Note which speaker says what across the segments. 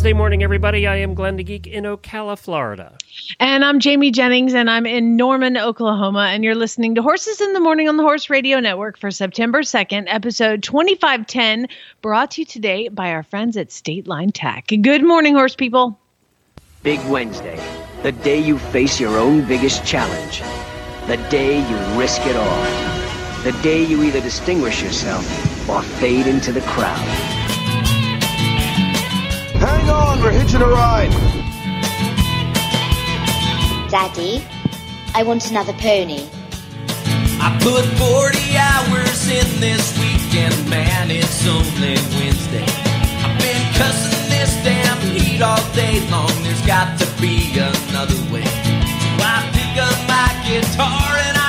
Speaker 1: Wednesday morning, everybody. I am Glenn the Geek in Ocala, Florida.
Speaker 2: And I'm Jamie Jennings, and I'm in Norman, Oklahoma. And you're listening to Horses in the Morning on the Horse Radio Network for September 2nd, episode 2510, brought to you today by our friends at State Line Tack. Good morning, horse people.
Speaker 3: Big Wednesday, the day you face your own biggest challenge. The day you risk it all. The day you either distinguish yourself or fade into the crowd.
Speaker 4: Hang on, we're hitching a ride.
Speaker 5: Daddy, I want another pony.
Speaker 6: I put 40 hours in this weekend, man, it's only Wednesday. I've been cussing this damn heat all day long, there's got to be another way. So I pick up my guitar and I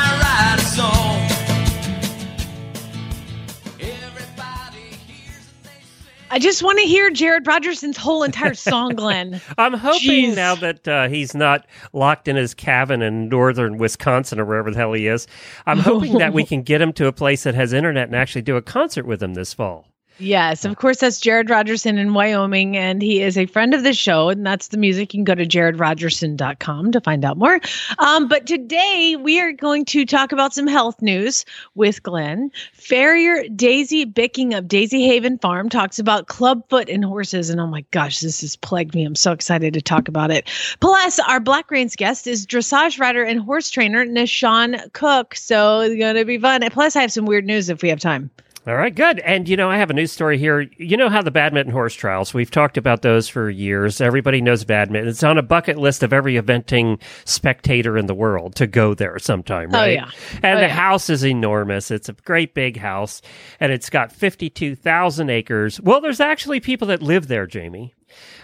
Speaker 2: I just want to hear Jared Rogerson's whole entire song, Glenn.
Speaker 1: I'm hoping
Speaker 2: Jeez.
Speaker 1: now that uh, he's not locked in his cabin in northern Wisconsin or wherever the hell he is. I'm hoping that we can get him to a place that has internet and actually do a concert with him this fall.
Speaker 2: Yes, of course, that's Jared Rogerson in Wyoming, and he is a friend of the show, and that's the music. You can go to jaredrogerson.com to find out more. Um, but today we are going to talk about some health news with Glenn. Farrier Daisy Bicking of Daisy Haven Farm talks about clubfoot in horses, and oh my gosh, this has plagued me. I'm so excited to talk about it. Plus, our Black Reins guest is dressage rider and horse trainer Nahshon Cook, so it's going to be fun. Plus, I have some weird news if we have time.
Speaker 1: All right, good. And you know, I have a news story here. You know how the badminton horse trials, we've talked about those for years. Everybody knows badminton. It's on a bucket list of every eventing spectator in the world to go there sometime, right?
Speaker 2: Oh,
Speaker 1: right?
Speaker 2: yeah.
Speaker 1: And
Speaker 2: Oh,
Speaker 1: the
Speaker 2: yeah.
Speaker 1: house is enormous. It's a great big house and it's got 52,000 acres. Well, there's actually people that live there, Jamie.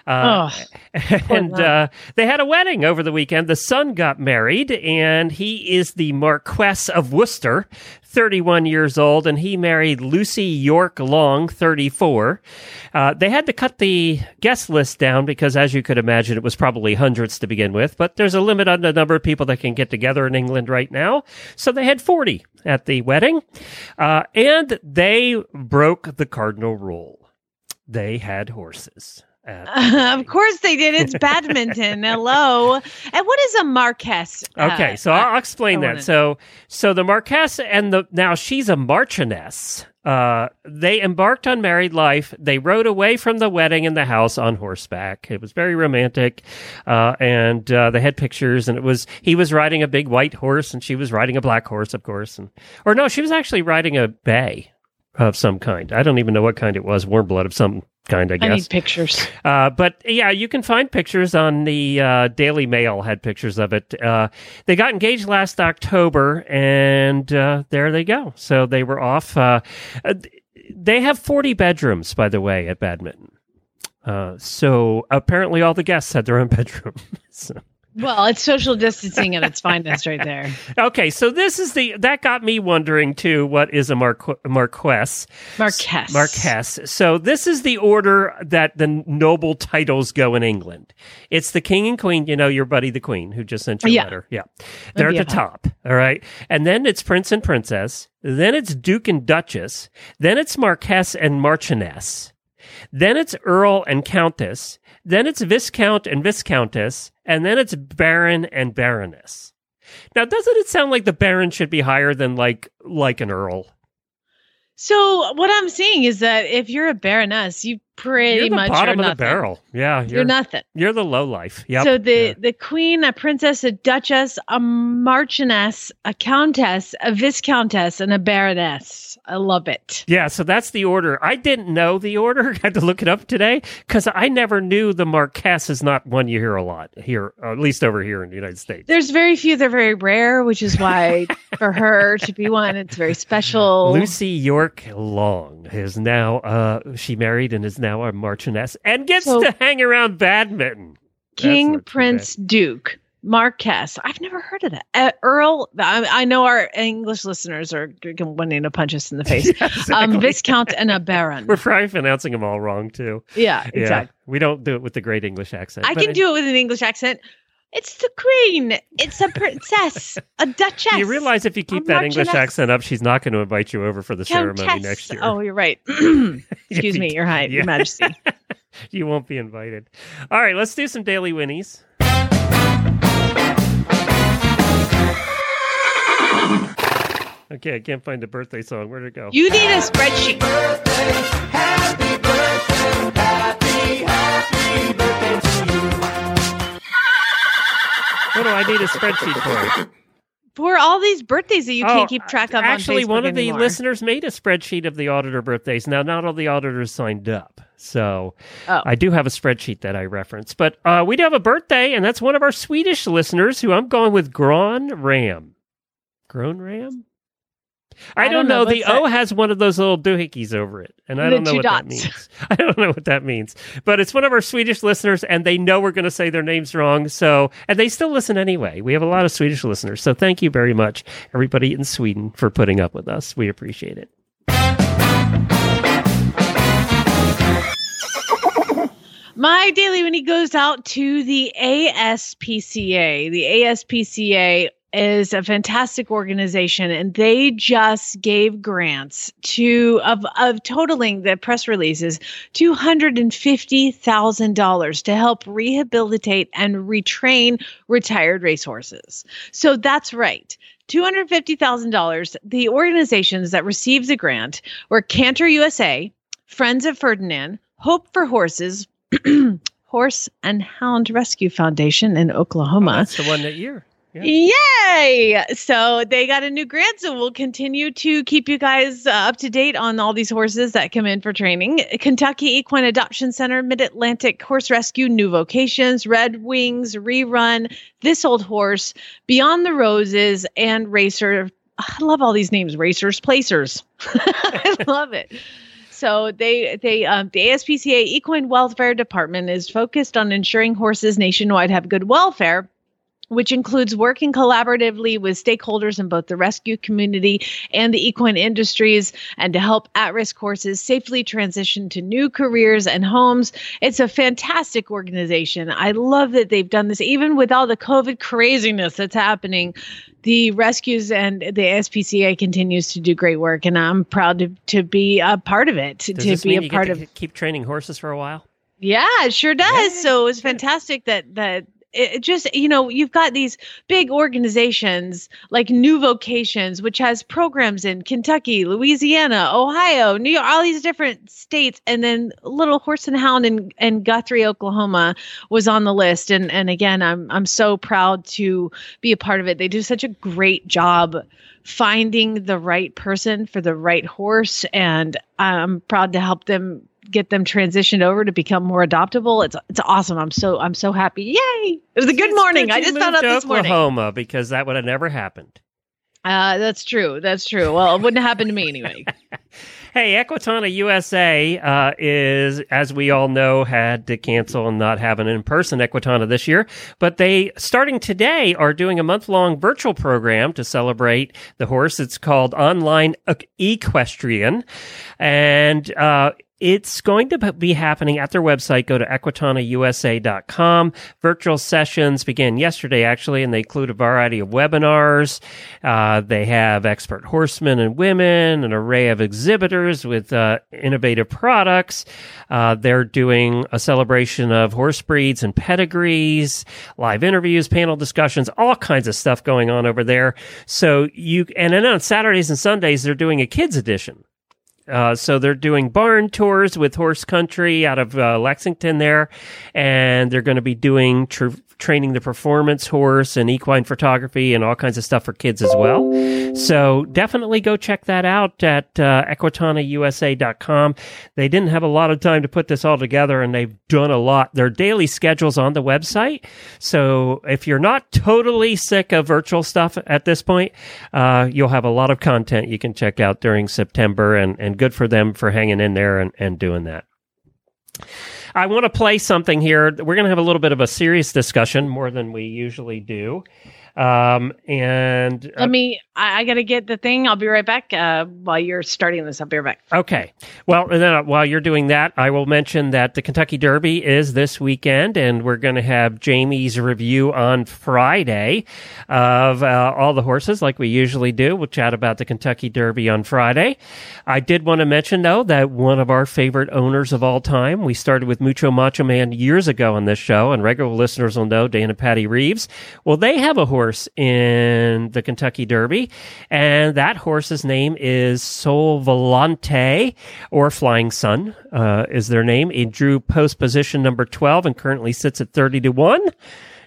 Speaker 1: Uh, and uh, they had a wedding over the weekend. The son got married, and he is the Marquess of Worcester, 31 years old, and he married Lucy Yorke Long, 34. Uh, they had to cut the guest list down because, as you could imagine, it was probably hundreds to begin with, but there's a limit on the number of people that can get together in England right now. So they had 40 at the wedding, uh, and they broke the cardinal rule. They had horses. The
Speaker 2: of course they did. It's badminton. Hello. And what is a Marquess? uh,
Speaker 1: Okay, so I'll, I'll explain that. So, so the Marquess and the now she's a Marchioness. Uh, they embarked on married life. They rode away from the wedding in the house on horseback. It was very romantic, uh, and uh, they had pictures. And it was he was riding a big white horse, and she was riding a black horse, of course. And or no, she was actually riding a bay of some kind. I don't even know what kind it was. Warm blood of some kind, I
Speaker 2: I
Speaker 1: guess.
Speaker 2: need pictures.
Speaker 1: Uh, but yeah, you can find pictures on the uh, Daily Mail had pictures of it. Uh, they got engaged last October, and uh, there they go. So they were off. Uh, uh, they have forty bedrooms, by the way, at badminton. Uh, so apparently, all the guests had their own bedroom. so.
Speaker 2: Well, it's social distancing at its finest right there.
Speaker 1: Okay, so this is the that got me wondering too. What is a marqu- marquess?
Speaker 2: Marquess.
Speaker 1: Marquess. So this is the order that the noble titles go in England. It's the king and queen. You know your buddy the queen who just sent you a
Speaker 2: Yeah.
Speaker 1: letter. Yeah, they're at the top. All right, and then it's prince and princess. Then it's duke and duchess. Then it's marquess and marchioness. Then it's earl and countess. Then it's viscount and viscountess. And then it's baron and baroness. Now, doesn't it sound like the baron should be higher than like like an earl?
Speaker 2: So what I'm saying is that if you're a baroness, you pretty
Speaker 1: you're the
Speaker 2: much
Speaker 1: bottom of the barrel. Yeah, you're,
Speaker 2: You're, nothing.
Speaker 1: You're the low life. Yep.
Speaker 2: So the
Speaker 1: Yeah.
Speaker 2: the queen, a princess, a duchess, a marchioness, a countess, a viscountess, and a baroness. I love it.
Speaker 1: Yeah, so that's the order. I didn't know the order. I had to look it up today because I never knew the Marquess is not one you hear a lot here, at least over here in the United States.
Speaker 2: There's very few. They're very rare, which is why for her to be one, it's very special.
Speaker 1: Lucy Yorke Long is now uh she married and is now a marchioness and gets
Speaker 2: So-
Speaker 1: to hang around badminton.
Speaker 2: King Prince Duke Marquess. I've never heard of that. Uh, Earl. I, I know our English listeners are wanting to punch us in the face. um,
Speaker 1: exactly.
Speaker 2: Viscount and a Baron.
Speaker 1: We're probably pronouncing them all wrong too.
Speaker 2: yeah,
Speaker 1: Yeah, we don't do it with the great English accent.
Speaker 2: I can do it with an English accent. It's the queen. It's a princess, a duchess.
Speaker 1: You realize if you keep
Speaker 2: a
Speaker 1: that English
Speaker 2: marchioness.
Speaker 1: accent up, she's not going to invite you over for the ceremony next year.
Speaker 2: Oh, you're right. Excuse me, Your High
Speaker 1: Yeah.
Speaker 2: Your Majesty.
Speaker 1: you won't be invited. All right, let's do some daily winnies. Okay, I can't find the birthday song. Where'd it go?
Speaker 2: You need a spreadsheet.
Speaker 1: What do I need a spreadsheet for?
Speaker 2: For all these birthdays that you
Speaker 1: Oh,
Speaker 2: can't keep track of
Speaker 1: Actually,
Speaker 2: on
Speaker 1: one of the listeners made a spreadsheet of the auditor birthdays. Now, not all the auditors signed up. So
Speaker 2: Oh.
Speaker 1: I do have a spreadsheet that I reference. But uh, we do have a birthday, and that's one of our Swedish listeners who I'm going with Gron Ram. Gron Ram? I,
Speaker 2: I
Speaker 1: don't,
Speaker 2: don't
Speaker 1: know.
Speaker 2: know.
Speaker 1: The
Speaker 2: What's
Speaker 1: O
Speaker 2: that?
Speaker 1: has one of those little doohickeys over it, and I don't know what that means. I don't know what that means. But it's one of our Swedish listeners, and they know we're going to say their names wrong. So, and they still listen anyway. We have a lot of Swedish listeners. So, thank you very much, everybody in Sweden, for putting up with us. We appreciate it.
Speaker 2: My daily winnie goes out to the ASPCA. The ASPCA is a fantastic organization and they just gave grants to of of totaling the press releases $250,000 to help rehabilitate and retrain retired racehorses. So that's right. $250,000. The organizations that received the grant were CANTER USA, Friends of Ferdinand, Hope for Horses, Horse and Hound Rescue Foundation in
Speaker 1: Oh,
Speaker 2: Oklahoma.
Speaker 1: that's the one that year. Yeah.
Speaker 2: Yay! So they got a new grant, so we'll continue to keep you guys uh, up to date on all these horses that come in for training. Kentucky Equine Adoption Center, Mid Atlantic Horse Rescue, New Vocations, Red Wings, Rerun, This Old Horse, Beyond the Roses, and Racer. I love all these names: Racers, Placers. I love it. So they they um, the ASPCA Equine Welfare Department is focused on ensuring horses nationwide have good welfare which includes working collaboratively with stakeholders in both the rescue community and the equine industries and to help at-risk horses safely transition to new careers and homes. It's a fantastic organization. I love that they've done this even with all the COVID craziness that's happening. The rescues and the SPCA continues to do great work and I'm proud to, to be a part of it,
Speaker 1: Does
Speaker 2: to be a part of
Speaker 1: keep training horses for a while?
Speaker 2: yeah, it sure does. So it was fantastic that that it just you know you've got these big organizations like New Vocations, which has programs in Kentucky, Louisiana, Ohio, New York, all these different states, and then Little Horse and Hound in, in Guthrie, Oklahoma, was on the list. And and again, I'm I'm so proud to be a part of it. They do such a great job finding the right person for the right horse, and I'm proud to help them get them transitioned over to become more adoptable. It's it's awesome. I'm so I'm so happy. Yay! It was a good
Speaker 1: It's
Speaker 2: morning.
Speaker 1: good
Speaker 2: I just found
Speaker 1: moved
Speaker 2: out
Speaker 1: to
Speaker 2: this morning.
Speaker 1: Oklahoma because that would have never happened.
Speaker 2: Uh, that's true. That's true. Well, it wouldn't happen to me anyway.
Speaker 1: Hey, Equitana USA uh, is, as we all know, had to cancel and not have an in-person Equitana this year. But they, starting today, are doing a month-long virtual program to celebrate the horse. It's called Online Equestrian, and uh, it's going to be happening at their website. Go to equitanausa.com. Virtual sessions began yesterday, actually, and they include a variety of webinars. Uh, they have expert horsemen and women, an array of exhibitors with uh, innovative products. Uh, they're doing a celebration of horse breeds and pedigrees, live interviews, panel discussions, all kinds of stuff going on over there. So you, and then on Saturdays and Sundays, they're doing a kids edition. Uh, so they're doing barn tours with Horse Country out of uh, Lexington there, and they're going to be doing training the performance horse and equine photography and all kinds of stuff for kids as well. So definitely go check that out at uh, equitanausa.com. They didn't have a lot of time to put this all together, and they've done a lot. Their daily schedules on the website. So if you're not totally sick of virtual stuff at this point, uh, you'll have a lot of content you can check out during September, and, and good for them for hanging in there and, and doing that. I want to play something here. We're going to have a little bit of a serious discussion, more than we usually do. Um, and uh,
Speaker 2: Let me. I, I got to get the thing. I'll be right back. Uh, while you're starting this, I'll be right back.
Speaker 1: Okay. Well, and then uh, while you're doing that, I will mention that the Kentucky Derby is this weekend, and we're going to have Jamie's review on Friday of uh, all the horses, like we usually do. We'll chat about the Kentucky Derby on Friday. I did want to mention, though, that one of our favorite owners of all time, we started with Mucho Macho Man years ago on this show, and regular listeners will know Dan and Patty Reeves. Well, they have a horse in the Kentucky Derby, and that horse's name is Sole Volante or Flying Sun uh, is their name. It drew post position number 12 and currently sits at 30 to 1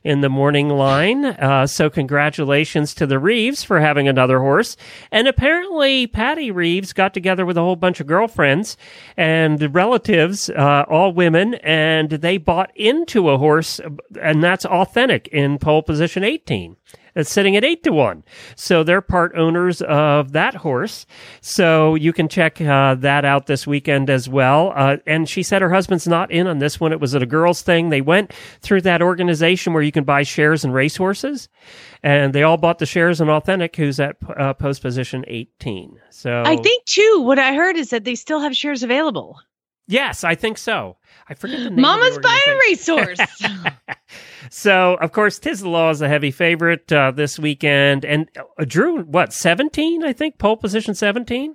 Speaker 1: in the morning line. Uh, so congratulations to the Reeves for having another horse. And apparently Patty Reeves got together with a whole bunch of girlfriends and relatives, uh, all women, and they bought into a horse, and that's authentic in pole position 18. It's sitting at eight to one. So they're part owners of that horse. So you can check uh, that out this weekend as well. Uh, and she said her husband's not in on this one. It was at a girls' thing. They went through that organization where you can buy shares in racehorses, and they all bought the shares in Authentic, who's at uh, post position 18. So
Speaker 2: I think too. What I heard is that they still have shares available.
Speaker 1: Yes, I think so. I forget the name.
Speaker 2: Mama's buying a racehorse.
Speaker 1: So, of course, Tiz the Law is a heavy favorite uh, this weekend, and uh, drew what seventeen, I think, pole position seventeen.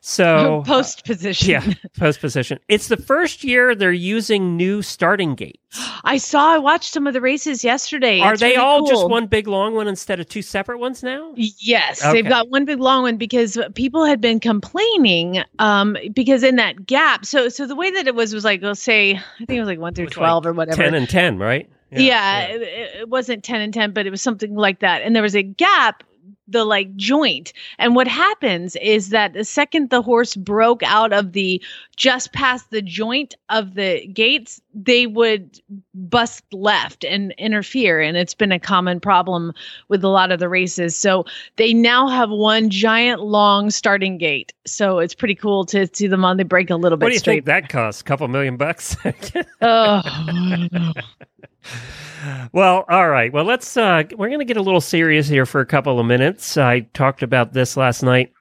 Speaker 1: So
Speaker 2: Post position.
Speaker 1: yeah, post position. It's the first year they're using new starting gates.
Speaker 2: I saw. I watched some of the races yesterday.
Speaker 1: Are
Speaker 2: It's
Speaker 1: they
Speaker 2: really
Speaker 1: all just one big long one instead of two separate ones now?
Speaker 2: Yes,
Speaker 1: Okay.
Speaker 2: they've got one big long one because people had been complaining um because in that gap. So so the way that it was was like let's say I think it was like 1 through 12
Speaker 1: like
Speaker 2: or whatever.
Speaker 1: Ten and ten, right?
Speaker 2: Yeah, It, it wasn't 10 and 10 but it was something like that. And there was a gap the like joint. And what happens is that the second the horse broke out of the just past the joint of the gates they would bust left and interfere and it's been a common problem with a lot of the races so they now have one giant long starting gate so it's pretty cool to see them on the break a little bit
Speaker 1: What do you
Speaker 2: straight
Speaker 1: think that costs? A couple million bucks?
Speaker 2: oh
Speaker 1: Well, all right. Well, let's. Uh, we're going to get a little serious here for a couple of minutes. I talked about this last night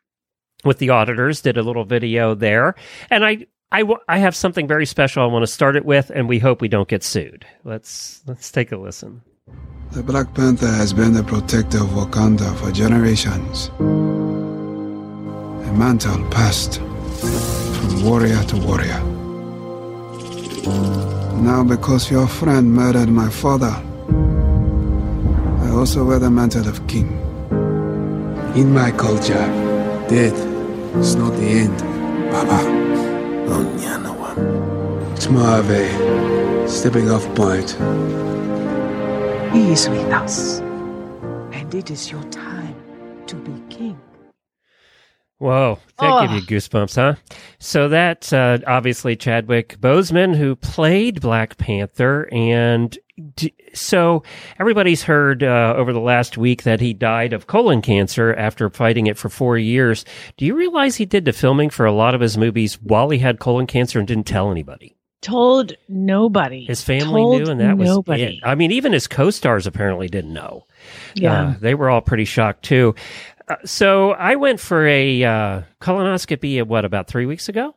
Speaker 1: with the auditors. Did a little video there, and I. I, w- I have something very special I want to start it with, and we hope we don't get sued. Let's let's take a listen.
Speaker 7: The Black Panther has been the protector of Wakanda for generations. A mantle passed from warrior to warrior. Now, because your friend murdered my father, I also wear the mantle of king. In my culture, death is not the end, Baba. It's more of stepping off point.
Speaker 8: He is with us, and it is your time to be king.
Speaker 1: Whoa, that
Speaker 2: Oh.
Speaker 1: give you goosebumps, huh? So that's uh, obviously Chadwick Boseman who played Black Panther, and so everybody's heard uh, over the last week that he died of colon cancer after fighting it for four years. Do you realize he did the filming for a lot of his movies while he had colon cancer and didn't tell anybody?
Speaker 2: told nobody
Speaker 1: His family
Speaker 2: Told
Speaker 1: knew, and that was
Speaker 2: nobody.
Speaker 1: it. I mean, even his co-stars apparently didn't know.
Speaker 2: yeah
Speaker 1: Uh, they were all pretty shocked too. Uh, so I went for a uh, colonoscopy, at what, about three weeks ago?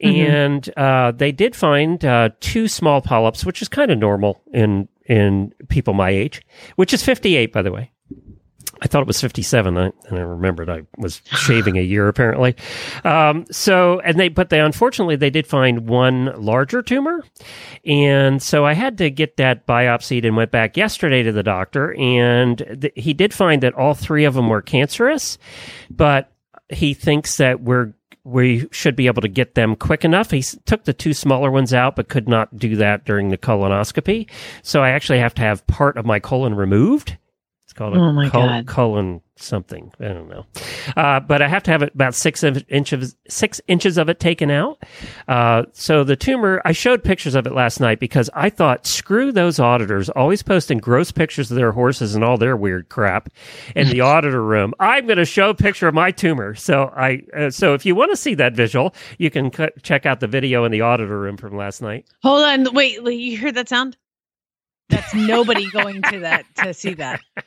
Speaker 1: And uh, they did find uh, two small polyps, which is kind of normal in, in people my age, which is 58, by the way. I thought it was 57. I, and I remembered I was shaving a year apparently. Um, so, and they, but they, unfortunately, they did find one larger tumor. And so I had to get that biopsied and went back yesterday to the doctor. And th- he did find that all three of them were cancerous, but he thinks that we're, we should be able to get them quick enough. He took the two smaller ones out, but could not do that during the colonoscopy. So I actually have to have part of my colon removed. It's called
Speaker 2: Oh my
Speaker 1: col-
Speaker 2: God.
Speaker 1: colon something. I don't know. Uh, but I have to have it about six inches six inches of it taken out. Uh, so the tumor, I showed pictures of it last night because I thought, screw those auditors, always posting gross pictures of their horses and all their weird crap in the auditor room. I'm going to show a picture of my tumor. So I, uh, so if you want to see that visual, you can c- check out the video in the auditor room from last night.
Speaker 2: Hold on. Wait, you hear that sound? That's nobody going to that to see that.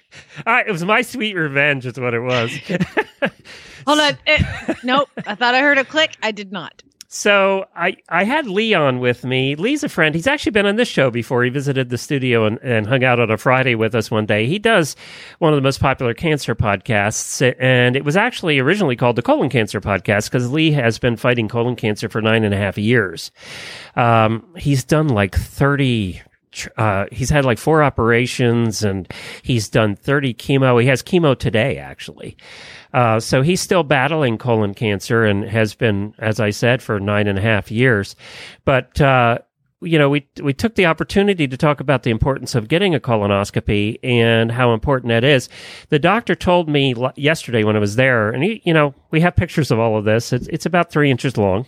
Speaker 1: It was my sweet revenge, is what it was.
Speaker 2: Hold on. Eh, nope. I thought I heard a click. I did not.
Speaker 1: So I, I had Lee on with me. Lee's a friend. He's actually been on this show before. He visited the studio and, and hung out on a Friday with us one day. He does one of the most popular cancer podcasts, and it was actually originally called the Colon Cancer Podcast because Lee has been fighting colon cancer for nine and a half years. Um, he's done like 30 uh, he's had like four operations and he's done 30 chemo. He has chemo today, actually. Uh, so he's still battling colon cancer and has been, as I said, for nine and a half years. But, uh, you know, we we took the opportunity to talk about the importance of getting a colonoscopy and how important that is. The doctor told me yesterday when I was there, and he, you know, we have pictures of all of this. It's it's about three inches long.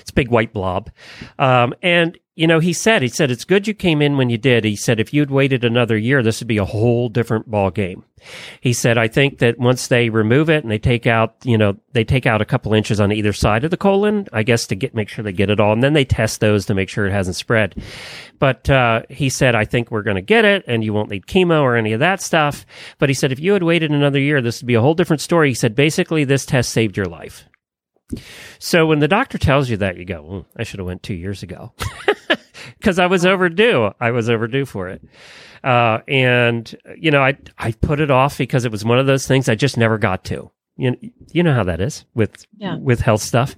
Speaker 1: It's a big white blob. Um, and, you know, he said, he said, it's good you came in when you did. He said, if you'd waited another year, this would be a whole different ball game. He said, I think that once they remove it and they take out, you know, they take out a couple inches on either side of the colon, I guess to get, make sure they get it all. And then they test those to make sure it hasn't spread. But, uh, he said, I think we're going to get it and you won't need chemo or any of that stuff. But he said, if you had waited another year, this would be a whole different story. He said, basically, this test saved your life. So when the doctor tells you that, you go, "Mm, I should have went two years ago because I was overdue. I was overdue for it. Uh, and you know, I, I put it off because it was one of those things I just never got to. You, you know how that is with,
Speaker 2: Yeah.
Speaker 1: with health stuff.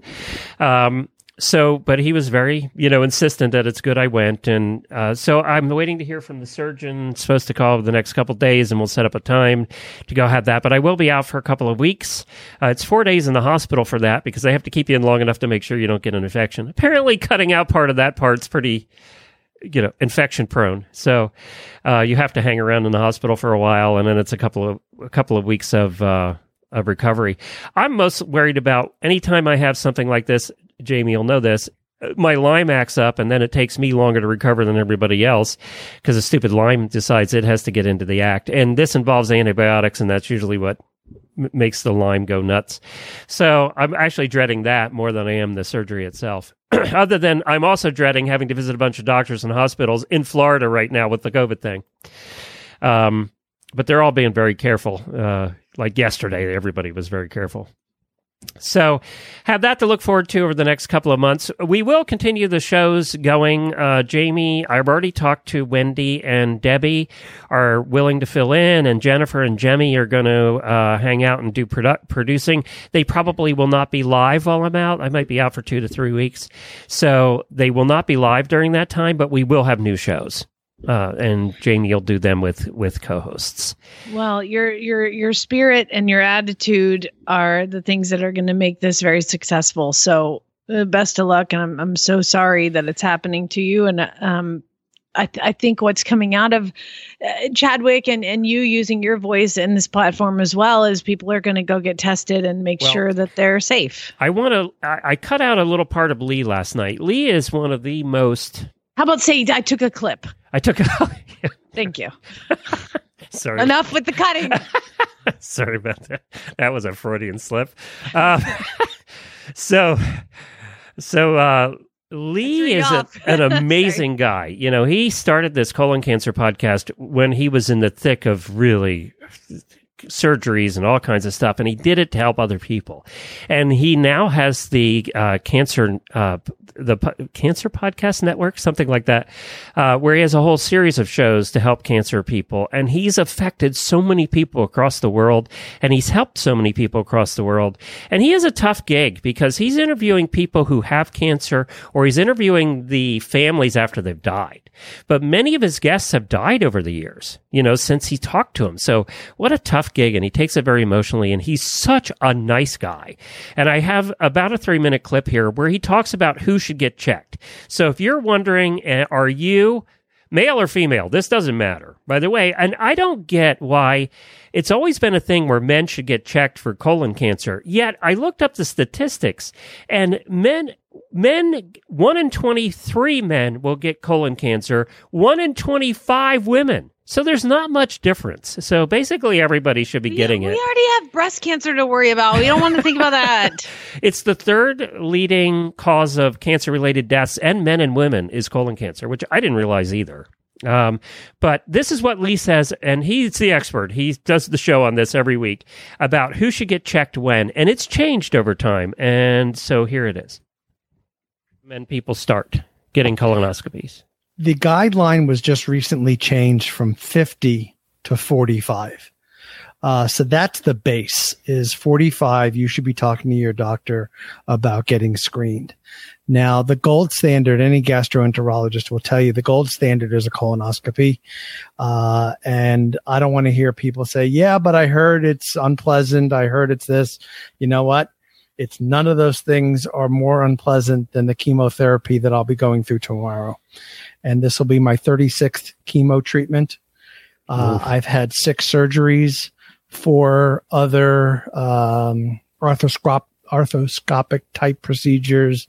Speaker 1: Um, so, but he was very, you know, insistent that it's good I went. And uh, so I'm waiting to hear from the surgeon, supposed to call the next couple days, and we'll set up a time to go have that. But I will be out for a couple of weeks. Uh, it's four days in the hospital for that because they have to keep you in long enough to make sure you don't get an infection. Apparently, cutting out part of that part's pretty you know infection prone so uh, you have to hang around in the hospital for a while and then it's a couple of a couple of weeks of uh, of recovery i'm most worried about anytime i have something like this jamie you'll know this uh, my lyme acts up and then it takes me longer to recover than everybody else because the stupid lyme decides it has to get into the act and this involves antibiotics and that's usually what m- makes the lyme go nuts so i'm actually dreading that more than i am the surgery itself other than I'm also dreading having to visit a bunch of doctors and hospitals in Florida right now with the COVID thing. Um, but they're all being very careful. Uh, like yesterday, everybody was very careful. So, have that to look forward to over the next couple of months. We will continue the shows going. Uh, Jamie, I've already talked to Wendy and Debbie are willing to fill in, and Jennifer and Jemmy are going to uh, hang out and do produ- producing. They probably will not be live while I'm out. I might be out for two to three weeks, so they will not be live during that time. But we will have new shows, uh, and Jamie will do them with with co-hosts.
Speaker 2: Well, your your your spirit and your attitude are the things that are going to make this very successful. So, uh, best of luck, and I'm I'm so sorry that it's happening to you. And um, I th- I think what's coming out of uh, Chadwick and and you using your voice in this platform as well is people are going to go get tested and make
Speaker 1: Well-
Speaker 2: sure that they're safe.
Speaker 1: I want to. I, I cut out a little part of Lee last night. Lee is one of the most.
Speaker 2: How about say I took a clip?
Speaker 1: I took.
Speaker 2: Thank you.
Speaker 1: sorry.
Speaker 2: Enough with the cutting.
Speaker 1: Sorry about that. That was a Freudian slip. Uh, so, so uh, Lee is a, an amazing guy. You know, he started this colon cancer podcast when he was in the thick of really surgeries and all kinds of stuff, and he did it to help other people. And he now has the uh, cancer uh, the cancer podcast network, something like that, uh, where he has a whole series of shows to help cancer people. And he's affected so many people across the world, and he's helped so many people across the world. And he has a tough gig because he's interviewing people who have cancer, or he's interviewing the families after they've died. But many of his guests have died over the years, you know, since he talked to them. So what a tough gig. And he takes it very emotionally. And he's such a nice guy. And I have about a three minute clip here where he talks about who should get checked. So if you're wondering, uh, are you male or female, this doesn't matter. By the way, and I don't get why it's always been a thing where men should get checked for colon cancer. Yet I looked up the statistics and men men 1 in 23 men will get colon cancer, 1 in 25 women. So there's not much difference. So basically, everybody should be getting
Speaker 2: we
Speaker 1: it.
Speaker 2: We already have breast cancer to worry about. We don't want to think about that.
Speaker 1: It's the third leading cause of cancer related deaths, and men and women is colon cancer, which I didn't realize either. Um, but this is what Lee says, and he's the expert. He does the show on this every week about who should get checked when, and it's changed over time. And so here it is. When people start getting colonoscopies.
Speaker 9: The guideline was just recently changed from 50 to 45. Uh, so that's the base is 45. You should be talking to your doctor about getting screened. Now, the gold standard, any gastroenterologist will tell you the gold standard is a colonoscopy. Uh, and I don't want to hear people say, yeah, but I heard it's unpleasant. I heard it's this. You know what? It's none of those things are more unpleasant than the chemotherapy that I'll be going through tomorrow. And this will be my 36th chemo treatment. Uh, I've had six surgeries, four other um, arthroscop- arthroscopic type procedures,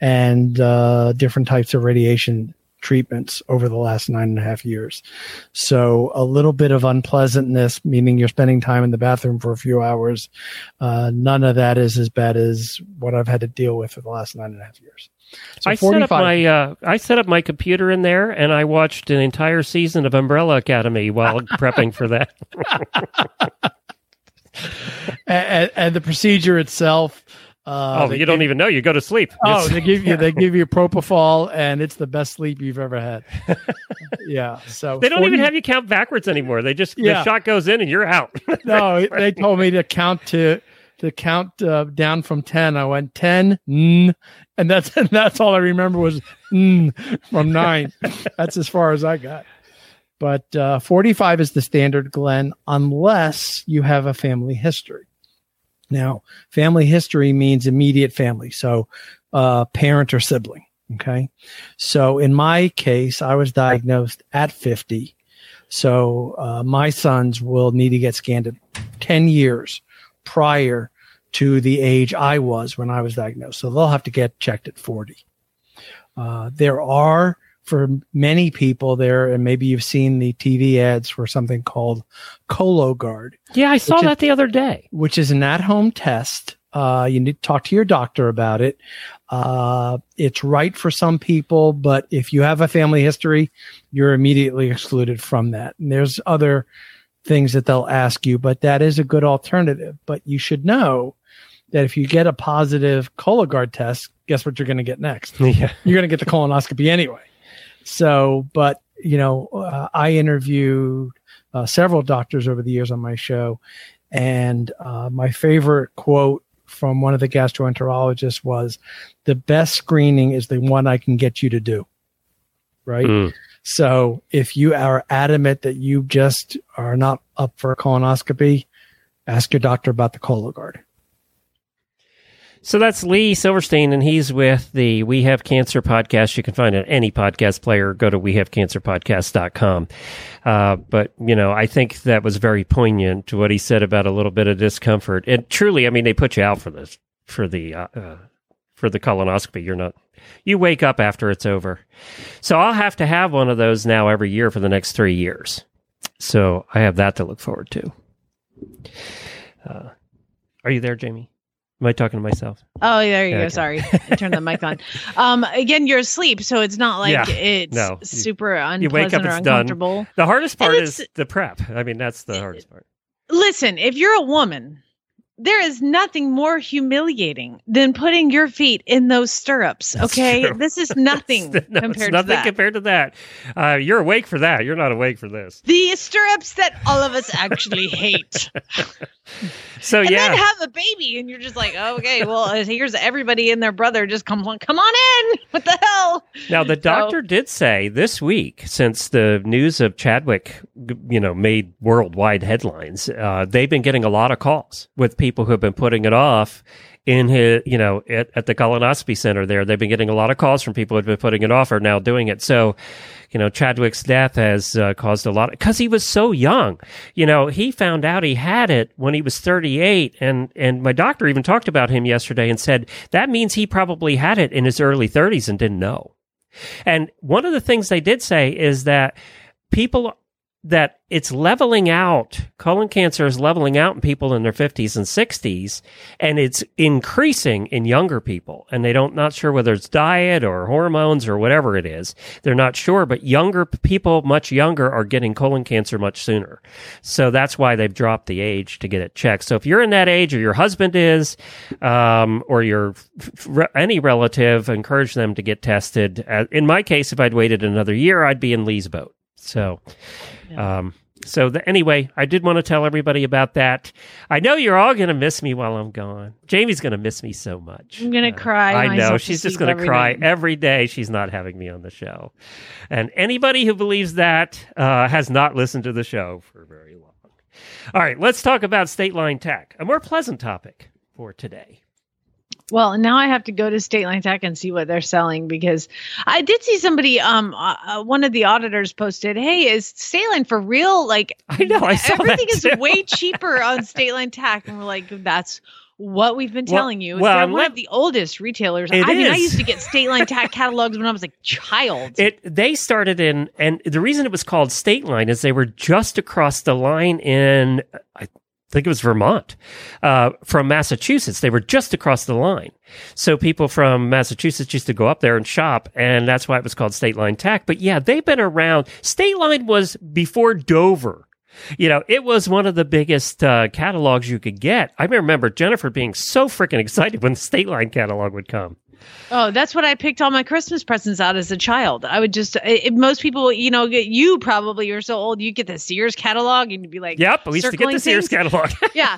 Speaker 9: and uh, different types of radiation treatments over the last nine and a half years. So a little bit of unpleasantness, meaning you're spending time in the bathroom for a few hours. Uh, none of that is as bad as what I've had to deal with for the last nine and a half years. So
Speaker 1: I set up my uh, I set up my computer in there, and I watched an entire season of Umbrella Academy while prepping for that.
Speaker 9: and, and the procedure itself. Uh,
Speaker 1: oh, you don't
Speaker 9: give-
Speaker 1: even know. You go to sleep.
Speaker 9: Oh, they give you they give you propofol, and it's the best sleep you've ever had. yeah, so
Speaker 1: They don't
Speaker 9: 40
Speaker 1: even have you count backwards anymore. They just
Speaker 9: Yeah.
Speaker 1: the shot goes in and you're out.
Speaker 9: no. They told me to count to to count uh, down from ten. I went ten, mm, and that's and that's all I remember was mm, from nine. that's as far as I got. But uh, forty five is the standard, Glenn, unless you have a family history. Now, family history means immediate family, so uh, parent or sibling. Okay, so in my case, I was diagnosed at fifty. So uh, my sons will need to get scanned at 10 years prior to the age I was when I was diagnosed. So they'll have to get checked at 40. Uh, there are, for many people there, and maybe you've seen the TV ads for something called Cologuard,
Speaker 1: yeah, I saw
Speaker 9: Which is-
Speaker 1: that the other day.
Speaker 9: which is an at-home test. Uh, you need to talk to your doctor about it. Uh, it's right for some people, but if you have a family history, you're immediately excluded from that. And there's other things that they'll ask you, but that is a good alternative. But you should know that if you get a positive Cologuard test, guess what you're going to get next?
Speaker 1: Yeah.
Speaker 9: You're going to get the colonoscopy anyway. So, but you know, uh, I interviewed uh, several doctors over the years on my show, and uh, my favorite quote from one of the gastroenterologists was, "The best screening is the one I can get you to do." Right.
Speaker 1: Mm.
Speaker 9: So if you are adamant that you just are not up for a colonoscopy, ask your doctor about the Cologuard.
Speaker 1: So that's Lee Silverstein, and he's with the We Have Cancer podcast. You can find it any podcast player. Go to wehavecancerpodcast.com. Uh, but, you know, I think that was very poignant to what he said about a little bit of discomfort. And truly, I mean, they put you out for this, for the, uh, uh, for the colonoscopy. You're not, you wake up after it's over. So I'll have to have one of those now every year for the next three years. So I have that to look forward to. Uh, are you there, Jamie? Am I talking to myself?
Speaker 2: Oh, there you
Speaker 1: Okay.
Speaker 2: go. Sorry, I turned the mic on. Um, again, you're asleep, so it's not like
Speaker 1: Yeah.
Speaker 2: it's
Speaker 1: No.
Speaker 2: Super
Speaker 1: you wake
Speaker 2: unpleasant
Speaker 1: up,
Speaker 2: or
Speaker 1: it's done.
Speaker 2: uncomfortable.
Speaker 1: The hardest part is the prep. I mean, that's the hardest part.
Speaker 2: Listen, if you're a woman, there is nothing more humiliating than putting your feet in those stirrups. Okay, this is nothing
Speaker 1: no,
Speaker 2: compared
Speaker 1: it's
Speaker 2: to
Speaker 1: nothing
Speaker 2: that.
Speaker 1: compared to that. Uh, you're awake for that. You're not awake for this.
Speaker 2: the stirrups that all of us actually hate.
Speaker 1: So
Speaker 2: and
Speaker 1: yeah,
Speaker 2: then have a baby, and you're just like, oh, okay, well, here's everybody and their brother just come on, come on in. What the hell?
Speaker 1: Now, the
Speaker 2: So-
Speaker 1: doctor did say this week, since the news of Chadwick, you know, made worldwide headlines, uh, they've been getting a lot of calls with people who have been putting it off in his, you know, at, at the colonoscopy center there. They've been getting a lot of calls from people who've been putting it off are now doing it. So, you know, Chadwick's death has uh, caused a lot because he was so young. You know, he found out he had it when he was 38, and and my doctor even talked about him yesterday and said that means he probably had it in his early 30s and didn't know. And one of the things they did say is that people that it's leveling out. Colon cancer is leveling out in people in their 50s and 60s, and it's increasing in younger people. And they don't not sure whether it's diet or hormones or whatever it is. They're not sure, but younger people, much younger, are getting colon cancer much sooner. So that's why they've dropped the age to get it checked. So if you're in that age, or your husband is, um, or your any relative, encourage them to get tested. Uh, in my case, if I'd waited another year, I'd be in Lee's boat. So, um, so the, anyway, I did want to tell everybody about that. I know you're all going to miss me while I'm gone. Jamie's going to miss me so much.
Speaker 2: I'm going to uh, cry.
Speaker 1: I know she's just going to cry night. every day. She's not having me on the show, and anybody who believes that uh, has not listened to the show for very long. All right, let's talk about state line tack, a more pleasant topic for today.
Speaker 2: Well, now I have to go to State Line Tack and see what they're selling because I did see somebody. Um, uh, uh one of the auditors posted, "Hey, is State Line for real? Like,
Speaker 1: I know, I saw
Speaker 2: everything
Speaker 1: is
Speaker 2: way cheaper on State Line Tack." And we're like, "That's what we've been telling
Speaker 1: well,
Speaker 2: you.
Speaker 1: Well,
Speaker 2: They're one of the oldest retailers.
Speaker 1: It
Speaker 2: I
Speaker 1: is.
Speaker 2: mean, I used to get State Line Tack catalogs when I was a child.
Speaker 1: It they started in, and the reason it was called State Line is they were just across the line in. I think it was Vermont, uh, from Massachusetts. They were just across the line. So people from Massachusetts used to go up there and shop, and that's why it was called State Line Tack. But yeah, they've been around. State Line was before Dover. You know, it was one of the biggest uh, catalogs you could get. I remember Jennifer being so freaking excited when the State Line catalog would come.
Speaker 2: Oh, that's what I picked all my Christmas presents out as a child. I would just, it, most people, you know, you probably are so old, you get the Sears catalog and you'd be like,
Speaker 1: Yep, at least to get the Sears catalog.
Speaker 2: yeah.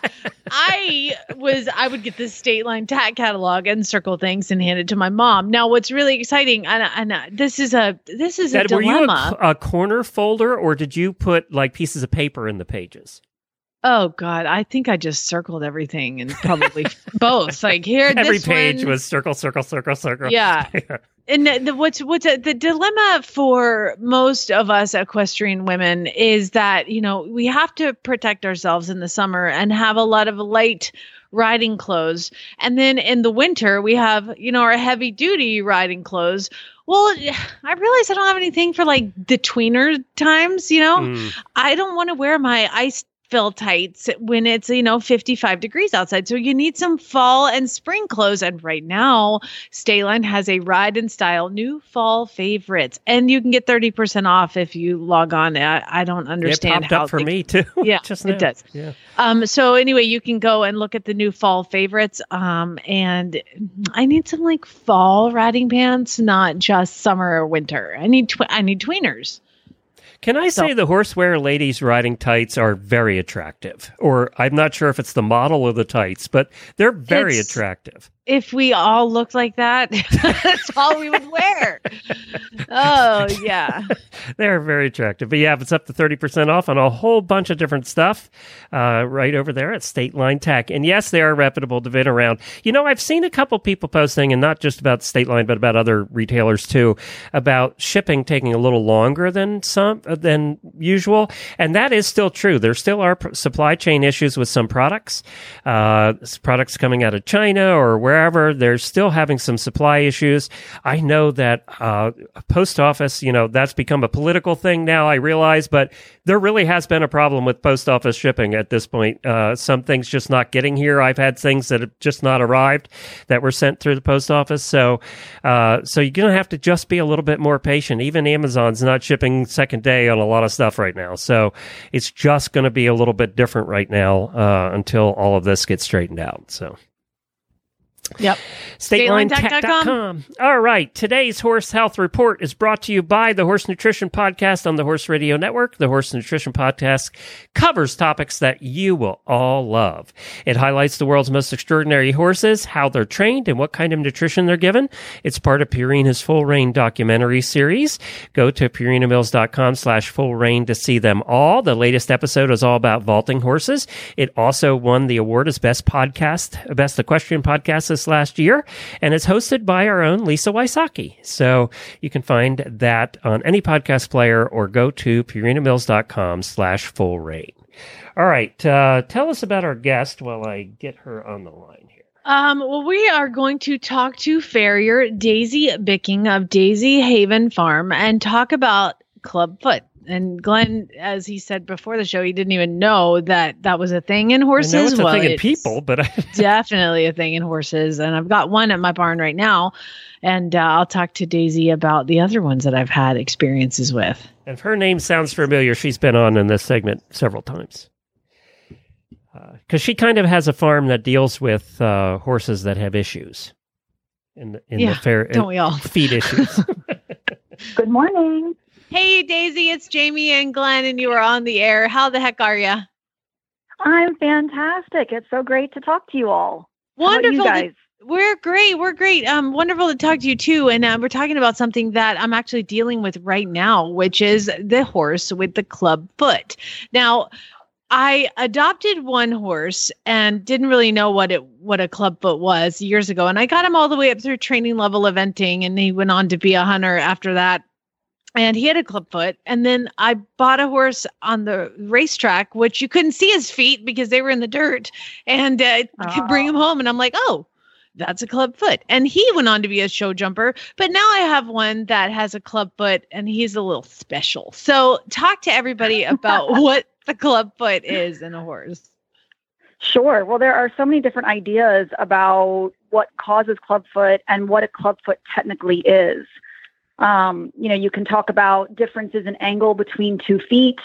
Speaker 2: I was, I would get the State Line Tack catalog and circle things and hand it to my mom. Now, what's really exciting, and, and uh, this is a, this is a dilemma.
Speaker 1: Were you a, a corner folder or did you put like pieces of paper in the pages?
Speaker 2: Oh God, I think I just circled everything and probably both. Like here,
Speaker 1: every
Speaker 2: this
Speaker 1: page
Speaker 2: one,
Speaker 1: was circle, circle, circle, circle.
Speaker 2: Yeah. and the, the, what's what's a, the dilemma for most of us equestrian women is that you know we have to protect ourselves in the summer and have a lot of light riding clothes, and then in the winter we have you know our heavy duty riding clothes. Well, I realize I don't have anything for like the tweener times, you know.
Speaker 1: Mm.
Speaker 2: I don't want to wear my ice fill tights when it's you know 55 degrees outside. So you need some fall and spring clothes. And right now State Line has a ride and style new fall favorites. And you can get 30% off if you log on. I, I don't understand
Speaker 1: it popped
Speaker 2: how
Speaker 1: up for
Speaker 2: they,
Speaker 1: me too.
Speaker 2: Yeah
Speaker 1: just
Speaker 2: it does.
Speaker 1: Yeah.
Speaker 2: Um so anyway you can go and look at the new fall favorites. Um and i need some like fall riding pants not just summer or winter. I need tw- i need tweeners
Speaker 1: Can I say
Speaker 2: So-
Speaker 1: the horsewear ladies riding tights are very attractive? Or I'm not sure if it's the model or the tights, but they're very attractive.
Speaker 2: If we all looked like that, that's all we would wear. Oh yeah.
Speaker 1: They're very attractive. But yeah, it's up to 30% off on a whole bunch of different stuff uh, right over there at State Line Tack. And yes, they are reputable to bid around. You know, I've seen a couple people posting, and not just about State Line, but about other retailers too, about shipping taking a little longer than some uh, than usual. And that is still true. There still are pr- supply chain issues with some products. Uh, products coming out of China or wherever, they're still having some supply issues. I know that uh, post office, you know, that's become a political thing now. I realize, but there really has been a problem with post office shipping at this point. Uh, some things just not getting here. I've had things that have just not arrived that were sent through the post office. So, uh, so you're gonna have to just be a little bit more patient. Even Amazon's not shipping second day on a lot of stuff right now. So it's just going to be a little bit different right now uh, until all of this gets straightened out. So.
Speaker 2: Yep.
Speaker 1: StatelineTack.com. All right. Today's Horse Health Report is brought to you by the Horse Nutrition Podcast on the Horse Radio Network. The Horse Nutrition Podcast covers topics that you will all love. It highlights the world's most extraordinary horses, how they're trained, and what kind of nutrition they're given. It's part of Purina's Full Rein documentary series. Go to purinamills.com slash full rein to see them all. The latest episode is all about vaulting horses. It also won the award as best podcast, best equestrian podcast this last year and it's hosted by our own Lisa Wysocki. So you can find that on any podcast player or go to purinamills.com slash full rein. All right. Uh, tell us about our guest while I get her on the line here.
Speaker 2: Um, well, we are going to talk to farrier Daisy Bicking of Daisy Haven Farm and talk about Clubfoot. And Glenn, as he said before the show, he didn't even know that that was a thing in horses.
Speaker 1: I know it's a
Speaker 2: well,
Speaker 1: thing in people, but I,
Speaker 2: definitely a thing in horses. And I've got one at my barn right now. And uh, I'll talk to Daisy about the other ones that I've had experiences with.
Speaker 1: if her name sounds familiar, she's been on in this segment several times. Because she kind of has a farm that deals with uh, horses that have issues in the, in
Speaker 2: Yeah,
Speaker 1: the fair
Speaker 2: don't we all?
Speaker 1: feed issues.
Speaker 10: Good morning.
Speaker 2: Hey, Daisy, it's Jamie and Glenn, and you are on the air. How the heck are you?
Speaker 10: I'm fantastic. It's so great to talk to you all.
Speaker 2: Wonderful.
Speaker 10: you
Speaker 2: we're great. We're great. Um, wonderful to talk to you too. And uh, we're talking about something that I'm actually dealing with right now, which is the horse with the club foot. Now, I adopted one horse and didn't really know what it what a club foot was years ago, and I got him all the way up through training level eventing, and he went on to be a hunter after that. And he had a club foot, and then I bought a horse on the racetrack, which you couldn't see his feet because they were in the dirt, and uh, could bring him home. And I'm like, oh, that's a club foot. And he went on to be a show jumper, but now I have one that has a club foot and he's a little special. So talk to everybody about what the club foot is in a horse.
Speaker 10: Sure. Well, there are so many different ideas about what causes clubfoot and what a clubfoot technically is. Um, you know, you can talk about differences in angle between two feet.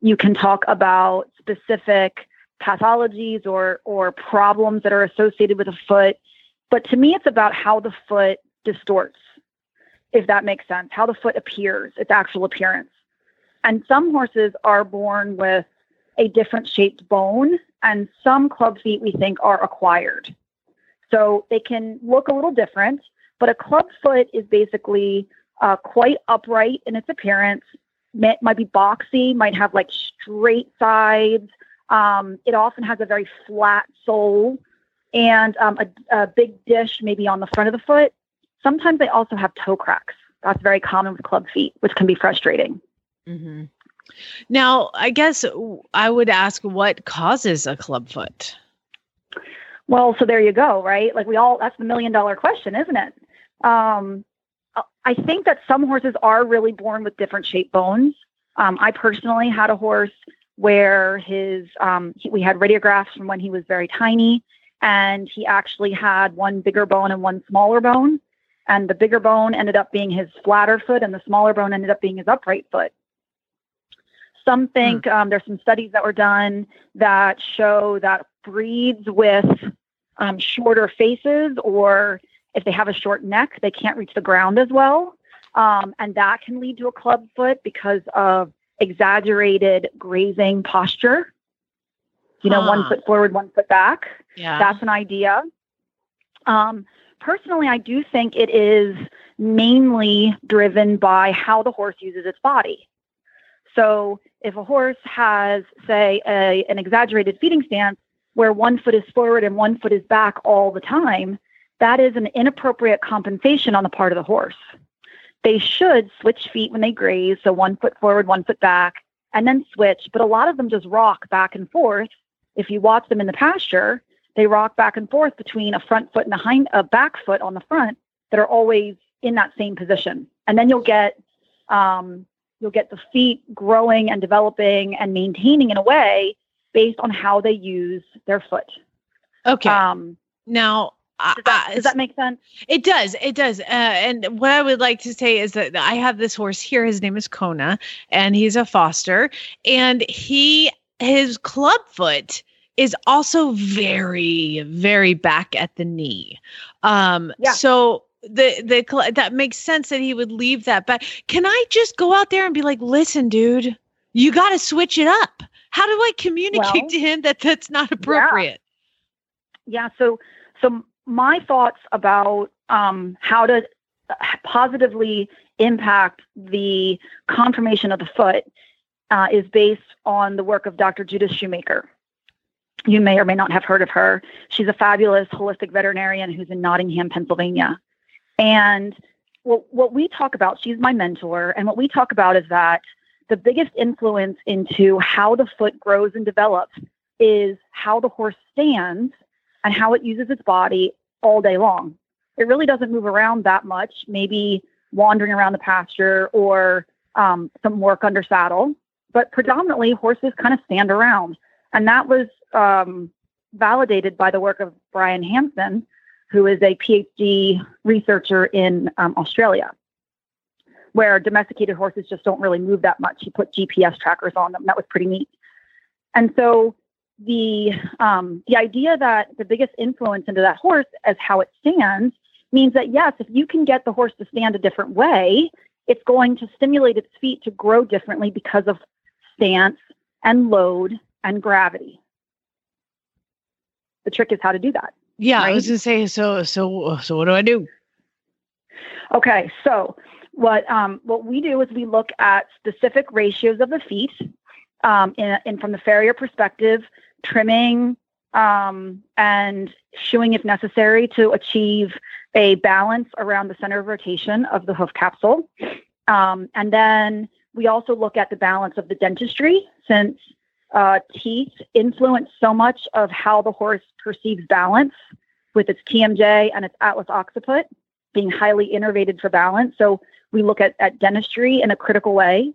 Speaker 10: You can talk about specific pathologies or or problems that are associated with a foot. But to me, it's about how the foot distorts, if that makes sense, how the foot appears, its actual appearance. And some horses are born with a different shaped bone, and some club feet we think are acquired. So they can look a little different, but a club foot is basically uh, quite upright in its appearance. Might, might be boxy, might have like straight sides. Um, it often has a very flat sole and um, a, a big dish maybe on the front of the foot. Sometimes they also have toe cracks. That's very common with club feet, which can be frustrating.
Speaker 2: Mm-hmm. Now, I guess I would ask what causes a club foot?
Speaker 10: Well, so there you go, right? Like we all, that's the million dollar question, isn't it? Um, I think that some horses are really born with different shaped bones. Um, I personally had a horse where his, um, he, we had radiographs from when he was very tiny, and he actually had one bigger bone and one smaller bone. And the bigger bone ended up being his flatter foot, and the smaller bone ended up being his upright foot. Some think um, there's some studies that were done that show that breeds with um, shorter faces, or if they have a short neck, they can't reach the ground as well. Um, and that can lead to a club foot because of exaggerated grazing posture. You know, one foot forward, one foot back.
Speaker 2: Yeah.
Speaker 10: That's an idea. Um, personally, I do think it is mainly driven by how the horse uses its body. So, if a horse has, say, a, an exaggerated feeding stance where one foot is forward and one foot is back all the time, that is an inappropriate compensation on the part of the horse. They should switch feet when they graze, so one foot forward, one foot back, and then switch. But a lot of them just rock back and forth. If you watch them in the pasture, they rock back and forth between a front foot and a hind a back foot on the front that are always in that same position. And then you'll get um, you'll get the feet growing and developing and maintaining in a way based on how they use their foot.
Speaker 2: Okay.
Speaker 10: Um,
Speaker 2: now,
Speaker 10: does that, does that make sense?
Speaker 2: It does. It does. Uh, and what I would like to say is that I have this horse here. His name is Kona, and he's a foster. And he his club foot is also very, very back at the knee. Um,
Speaker 10: Yeah.
Speaker 2: so the the that makes sense that he would leave that back. Can I just go out there and be like, listen, dude, you got to switch it up? How do I communicate
Speaker 10: Well,
Speaker 2: to him that that's not appropriate?
Speaker 10: yeah, Yeah. So, so my thoughts about um, how to positively impact the conformation of the foot uh, is based on the work of Dr. Judith Shoemaker. You may or may not have heard of her. She's a fabulous holistic veterinarian who's in Nottingham, Pennsylvania. And what, what we talk about, she's my mentor, and what we talk about is that the biggest influence into how the foot grows and develops is how the horse stands and how it uses its body all day long. It really doesn't move around that much, maybe wandering around the pasture or um, some work under saddle, but predominantly horses kind of stand around. And that was um, validated by the work of Brian Hampson, who is a PhD researcher in um, Australia, where domesticated horses just don't really move that much. He put GPS trackers on them. That was pretty neat. And so the um, the idea that the biggest influence into that horse as how it stands means that yes, if you can get the horse to stand a different way, it's going to stimulate its feet to grow differently because of stance and load and gravity. The trick is how to do that.
Speaker 2: Yeah, I was gonna say. So, so, so, what do I do?
Speaker 10: Okay, so what um, what we do is we look at specific ratios of the feet, um, in, in from the farrier perspective, trimming um, and shoeing if necessary to achieve a balance around the center of rotation of the hoof capsule, um, and then we also look at the balance of the dentistry since uh, teeth influence so much of how the horse perceives balance with its TMJ and its atlas occiput being highly innervated for balance. So we look at, at dentistry in a critical way.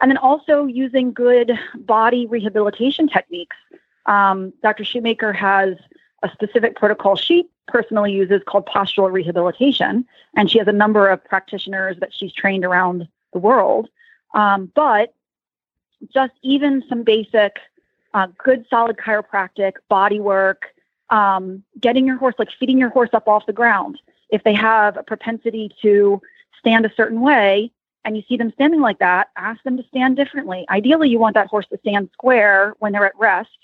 Speaker 10: And then also using good body rehabilitation techniques. Um, Dr. Shoemaker has a specific protocol she personally uses called postural rehabilitation. And she has a number of practitioners that she's trained around the world. Um, but just even some basic, uh, good, solid chiropractic, body work, um, getting your horse, like feeding your horse up off the ground. If they have a propensity to stand a certain way and you see them standing like that, ask them to stand differently. Ideally, you want that horse to stand square when they're at rest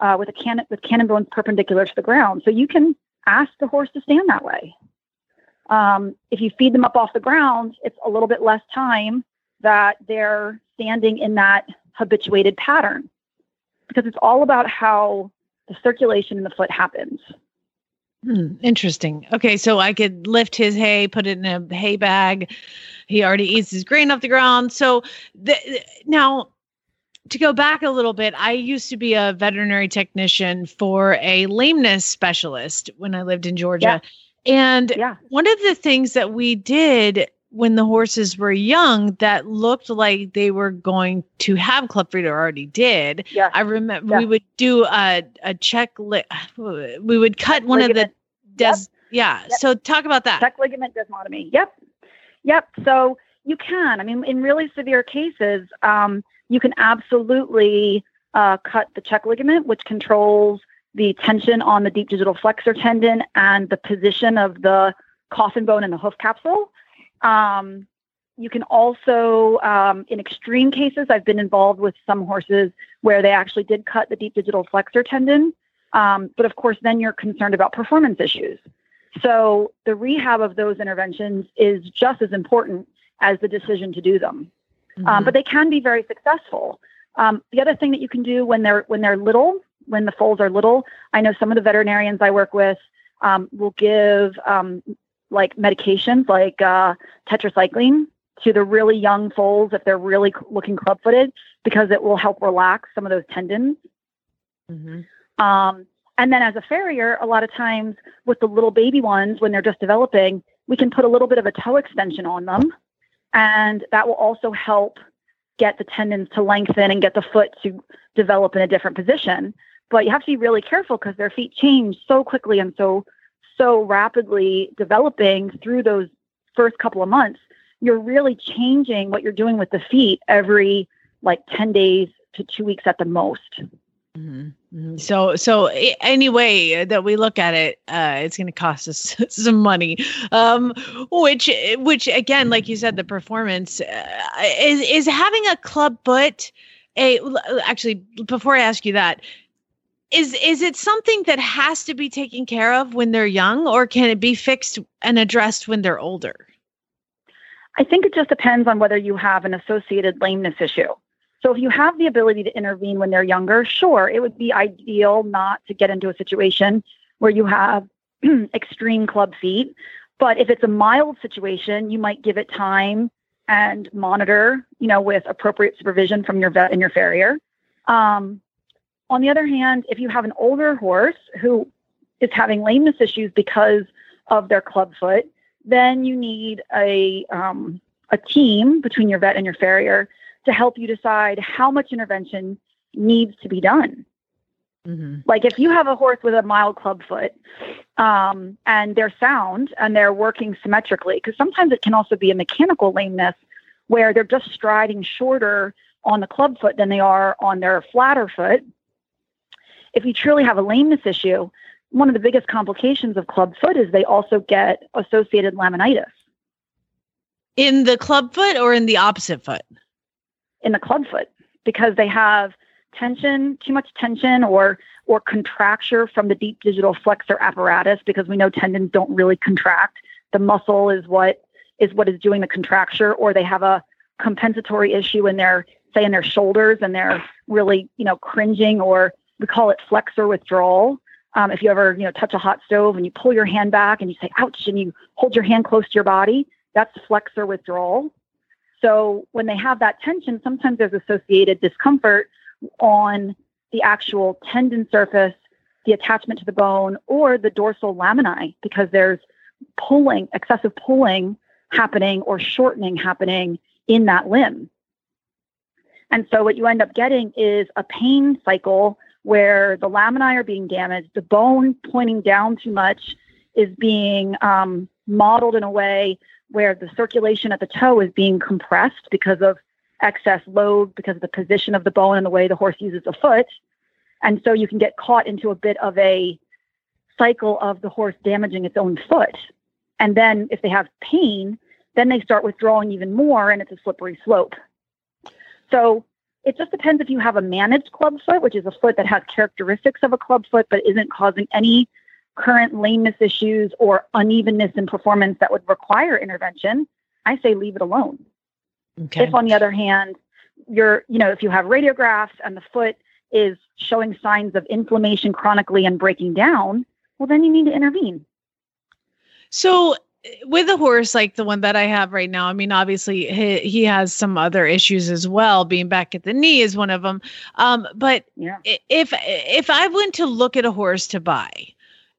Speaker 10: uh, with a cannon with cannon bones perpendicular to the ground. So you can ask the horse to stand that way. Um, if you feed them up off the ground, it's a little bit less time that they're standing in that habituated pattern because it's all about how the circulation in the foot happens.
Speaker 2: Hmm, interesting. Okay, so I could lift his hay, put it in a hay bag. He already eats his grain off the ground. So the, now, to go back a little bit, I used to be a veterinary technician for a lameness specialist when I lived in Georgia. And one of the things that we did when the horses were young that looked like they were going to have clubfoot or already did.
Speaker 10: Yeah.
Speaker 2: I remember
Speaker 10: Yeah.
Speaker 2: we would do a a check li- we would cut one of the
Speaker 10: ligament.
Speaker 2: des
Speaker 10: Yep.
Speaker 2: yeah.
Speaker 10: Yep.
Speaker 2: So talk about that.
Speaker 10: Check ligament desmotomy. Yep. Yep. So you can. I mean, in really severe cases, um, you can absolutely uh, cut the check ligament, which controls the tension on the deep digital flexor tendon and the position of the coffin bone and the hoof capsule. Um, you can also, um, in extreme cases, I've been involved with some horses where they actually did cut the deep digital flexor tendon. Um, but of course, then you're concerned about performance issues. So the rehab of those interventions is just as important as the decision to do them. Um, but they can be very successful. Um, the other thing that you can do when they're when they're little, when the foals are little, I know some of the veterinarians I work with um, will give um, like medications like uh, tetracycline to the really young foals if they're really looking club-footed because it will help relax some of those tendons. Um, and then as a farrier, a lot of times with the little baby ones, when they're just developing, we can put a little bit of a toe extension on them. And that will also help get the tendons to lengthen and get the foot to develop in a different position. But you have to be really careful because their feet change so quickly and so so rapidly developing through those first couple of months. You're really changing what you're doing with the feet every like 10 days to two weeks at the most.
Speaker 2: Mm-hmm. So, so anyway that we look at it, uh, it's going to cost us some money. Um, which, which again, like you said, the performance uh, is is having a club foot. A actually, before I ask you that, is is it something that has to be taken care of when they're young, or can it be fixed and addressed when they're older?
Speaker 10: I think it just depends on whether you have an associated lameness issue. So if you have the ability to intervene when they're younger, sure, it would be ideal not to get into a situation where you have extreme club feet. But if it's a mild situation, you might give it time and monitor, you know, with appropriate supervision from your vet and your farrier. Um, on the other hand, if you have an older horse who is having lameness issues because of their club foot, then you need a um, a team between your vet and your farrier to help you decide how much intervention needs to be done. Mm-hmm. Like if you have a horse with a mild club foot um, and they're sound and they're working symmetrically, because sometimes it can also be a mechanical lameness where they're just striding shorter on the club foot than they are on their flatter foot. If you truly have a lameness issue, one of the biggest complications of club foot is they also get associated laminitis.
Speaker 2: In the club foot or in the opposite foot?
Speaker 10: In the club foot because they have tension, too much tension or or contracture from the deep digital flexor apparatus because we know tendons don't really contract. The muscle is what is what is doing the contracture or they have a compensatory issue in their say in their shoulders and they're really, you know, cringing or we call it flexor withdrawal. Um, if you ever, you know, touch a hot stove and you pull your hand back and you say, ouch, and you hold your hand close to your body, that's flexor withdrawal. So when they have that tension, sometimes there's associated discomfort on the actual tendon surface, the attachment to the bone, or the dorsal laminae because there's pulling, excessive pulling happening or shortening happening in that limb. And so what you end up getting is a pain cycle where the laminae are being damaged, the bone pointing down too much is being um, modeled in a way where the circulation at the toe is being compressed because of excess load, because of the position of the bone and the way the horse uses the foot. And so you can get caught into a bit of a cycle of the horse damaging its own foot. And then if they have pain, then they start withdrawing even more and it's a slippery slope. So it just depends if you have a managed club foot, which is a foot that has characteristics of a club foot but isn't causing any current lameness issues or unevenness in performance that would require intervention, I say leave it alone. Okay. If on the other hand, you're, you know, if you have radiographs and the foot is showing signs of inflammation chronically and breaking down, well, then you need to intervene.
Speaker 2: So, with a horse like the one that I have right now, I mean, obviously he, he has some other issues as well. Being back at the knee is one of them. Um, but yeah. if if I went to look at a horse to buy,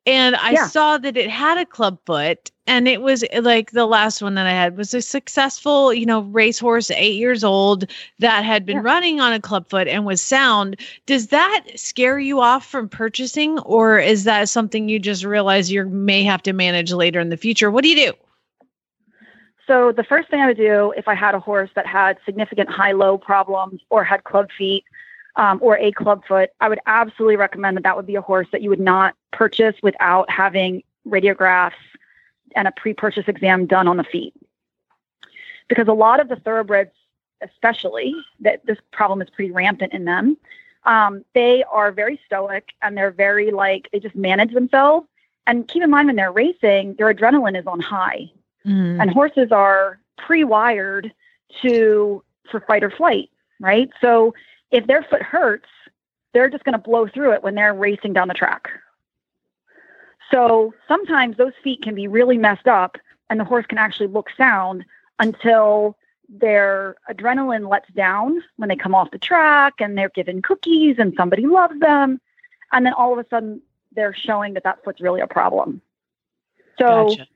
Speaker 2: and I yeah. saw that it had a club foot and it was eh, like the last one that I had was a successful, you know, racehorse, eight years old that had been yeah. running on a club foot and was sound. Does that scare you off from purchasing, or is that something you just realize you may have to manage later in the future? What do you do?
Speaker 10: So the first thing I would do if I had a horse that had significant high-low problems or had club feet um, or a clubfoot, I would absolutely recommend that that would be a horse that you would not purchase without having radiographs and a pre-purchase exam done on the feet. Because a lot of the thoroughbreds, especially, that this problem is pretty rampant in them. Um, they are very stoic and they're very like they just manage themselves. And keep in mind when they're racing, their adrenaline is on high, mm. and horses are pre-wired to for fight or flight, right? So if their foot hurts, they're just going to blow through it when they're racing down the track. So sometimes those feet can be really messed up and the horse can actually look sound until their adrenaline lets down when they come off the track and they're given cookies and somebody loves them. And then all of a sudden they're showing that that foot's really a problem. So gotcha.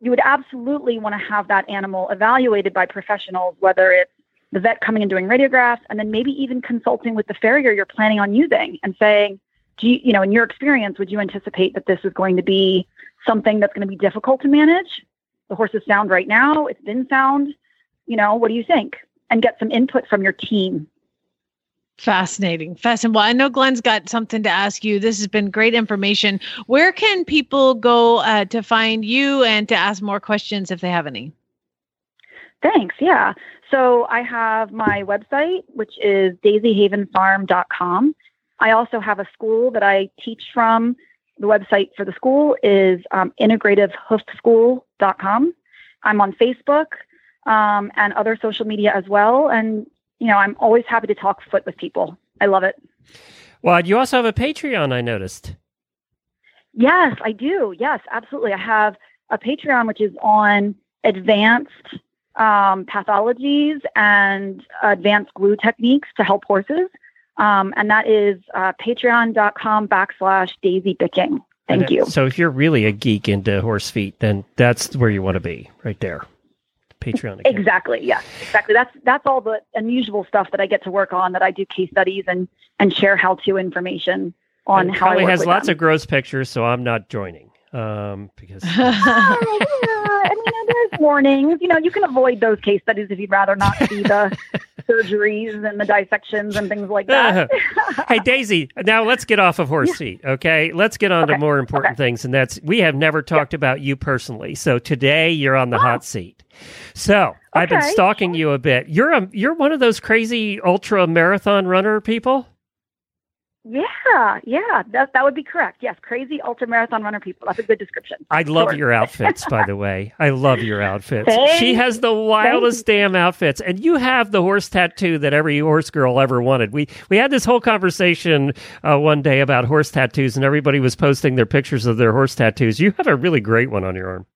Speaker 10: you would absolutely want to have that animal evaluated by professionals, whether it's the vet coming and doing radiographs, and then maybe even consulting with the farrier you're planning on using and saying, do you, you know, in your experience, would you anticipate that this is going to be something that's going to be difficult to manage? The horse is sound right now. It's been sound. You know, what do you think? And get some input from your team.
Speaker 2: Fascinating. Fascinating. Well, I know Glenn's got something to ask you. This has been great information. Where can people go uh, to find you and to ask more questions if they have any?
Speaker 10: Thanks. Yeah. So I have my website, which is daisyhavenfarm.com. I also have a school that I teach from. The website for the school is um, integrativehoofschool.com. I'm on Facebook um, and other social media as well. And, you know, I'm always happy to talk foot with people. I love it.
Speaker 1: Well, you also have a Patreon, I noticed.
Speaker 10: Yes, I do. Yes, absolutely. I have a Patreon, which is on advanced um, pathologies and advanced glue techniques to help horses. Um, and that is uh, patreon.com backslash daisy bicking. Thank you.
Speaker 1: So if you're really a geek into horse feet, then that's where you want to be, right there. Patreon. Account.
Speaker 10: Exactly. Yes. Exactly. That's that's all the unusual stuff that I get to work on. That I do case studies and and share how to information on
Speaker 1: And
Speaker 10: how. I
Speaker 1: Probably has lots
Speaker 10: them.
Speaker 1: of gross pictures, so I'm not joining um, because
Speaker 10: Oh. I mean, there's warnings. You know, you can avoid those case studies if you'd rather not see the surgeries and the dissections and things like that.
Speaker 1: hey Daisy, now let's get off of horse seat, okay? Let's get on to more important things, and that's we have never talked about you personally. So today you're on the hot seat. So I've been
Speaker 10: Oh.
Speaker 1: Stalking you a bit. You're a you're one of those crazy ultra marathon runner people.
Speaker 10: Yeah, yeah, that that would be correct. Yes, crazy ultra marathon runner people. That's a good description.
Speaker 1: I love
Speaker 10: Sure.
Speaker 1: your outfits, by the way. I love your outfits.
Speaker 10: Thank-
Speaker 1: she has the wildest damn outfits, and you have the horse tattoo that every horse girl ever wanted. We we had this whole conversation uh, one day about horse tattoos, and everybody was posting their pictures of their horse tattoos. You have a really great one on your arm.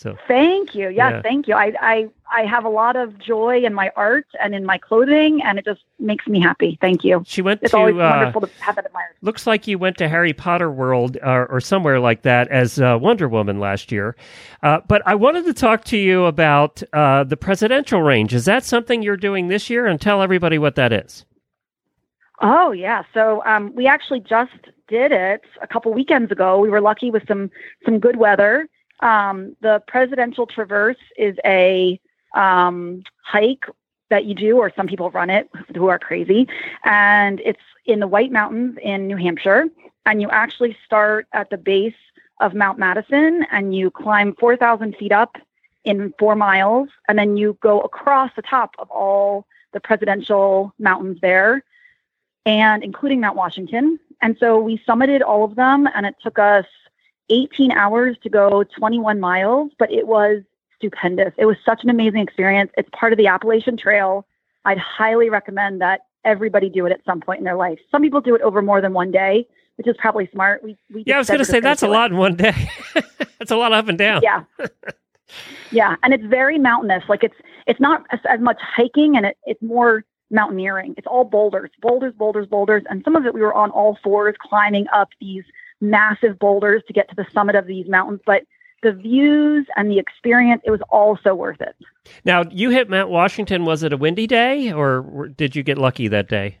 Speaker 1: So
Speaker 10: Thank you. Yes,
Speaker 1: Yeah.
Speaker 10: thank you. I, I I have a lot of joy in my art and in my clothing, and it just makes me happy. Thank you.
Speaker 1: she went
Speaker 10: It's
Speaker 1: to.
Speaker 10: always
Speaker 1: uh,
Speaker 10: wonderful to have that admired.
Speaker 1: Looks like you went to Harry Potter World uh, or somewhere like that as uh, Wonder Woman last year. Uh, but I wanted to talk to you about uh, the presidential range. Is that something you're doing this year? And tell everybody what that is.
Speaker 10: Oh yeah. So um, we actually just did it a couple weekends ago. We were lucky with some some good weather. Um, the presidential traverse is a um, hike that you do, or some people run it who are crazy, and it's in the White Mountains in New Hampshire. And you actually start at the base of Mount Madison, and you climb four thousand feet up in four miles, and then you go across the top of all the presidential mountains there and including Mount Washington. And so we summited all of them, and it took us 18 hours to go 21 miles, but it was stupendous. It was such an amazing experience. It's part of the Appalachian Trail. I'd highly recommend that everybody do it at some point in their life. Some people do it over more than one day, which is probably smart. We, we
Speaker 1: Yeah, I was going to say that's a
Speaker 10: it.
Speaker 1: lot in one day. that's a lot up and down.
Speaker 10: Yeah. yeah, and it's very mountainous. Like it's it's not as, as much hiking, and it, it's more mountaineering. It's all boulders, boulders, boulders, boulders, and some of it we were on all fours climbing up these massive boulders to get to the summit of these mountains. But the views and the experience, it was all so worth it.
Speaker 1: Now, you hit Mount Washington. Was it a windy day or did you get lucky that day?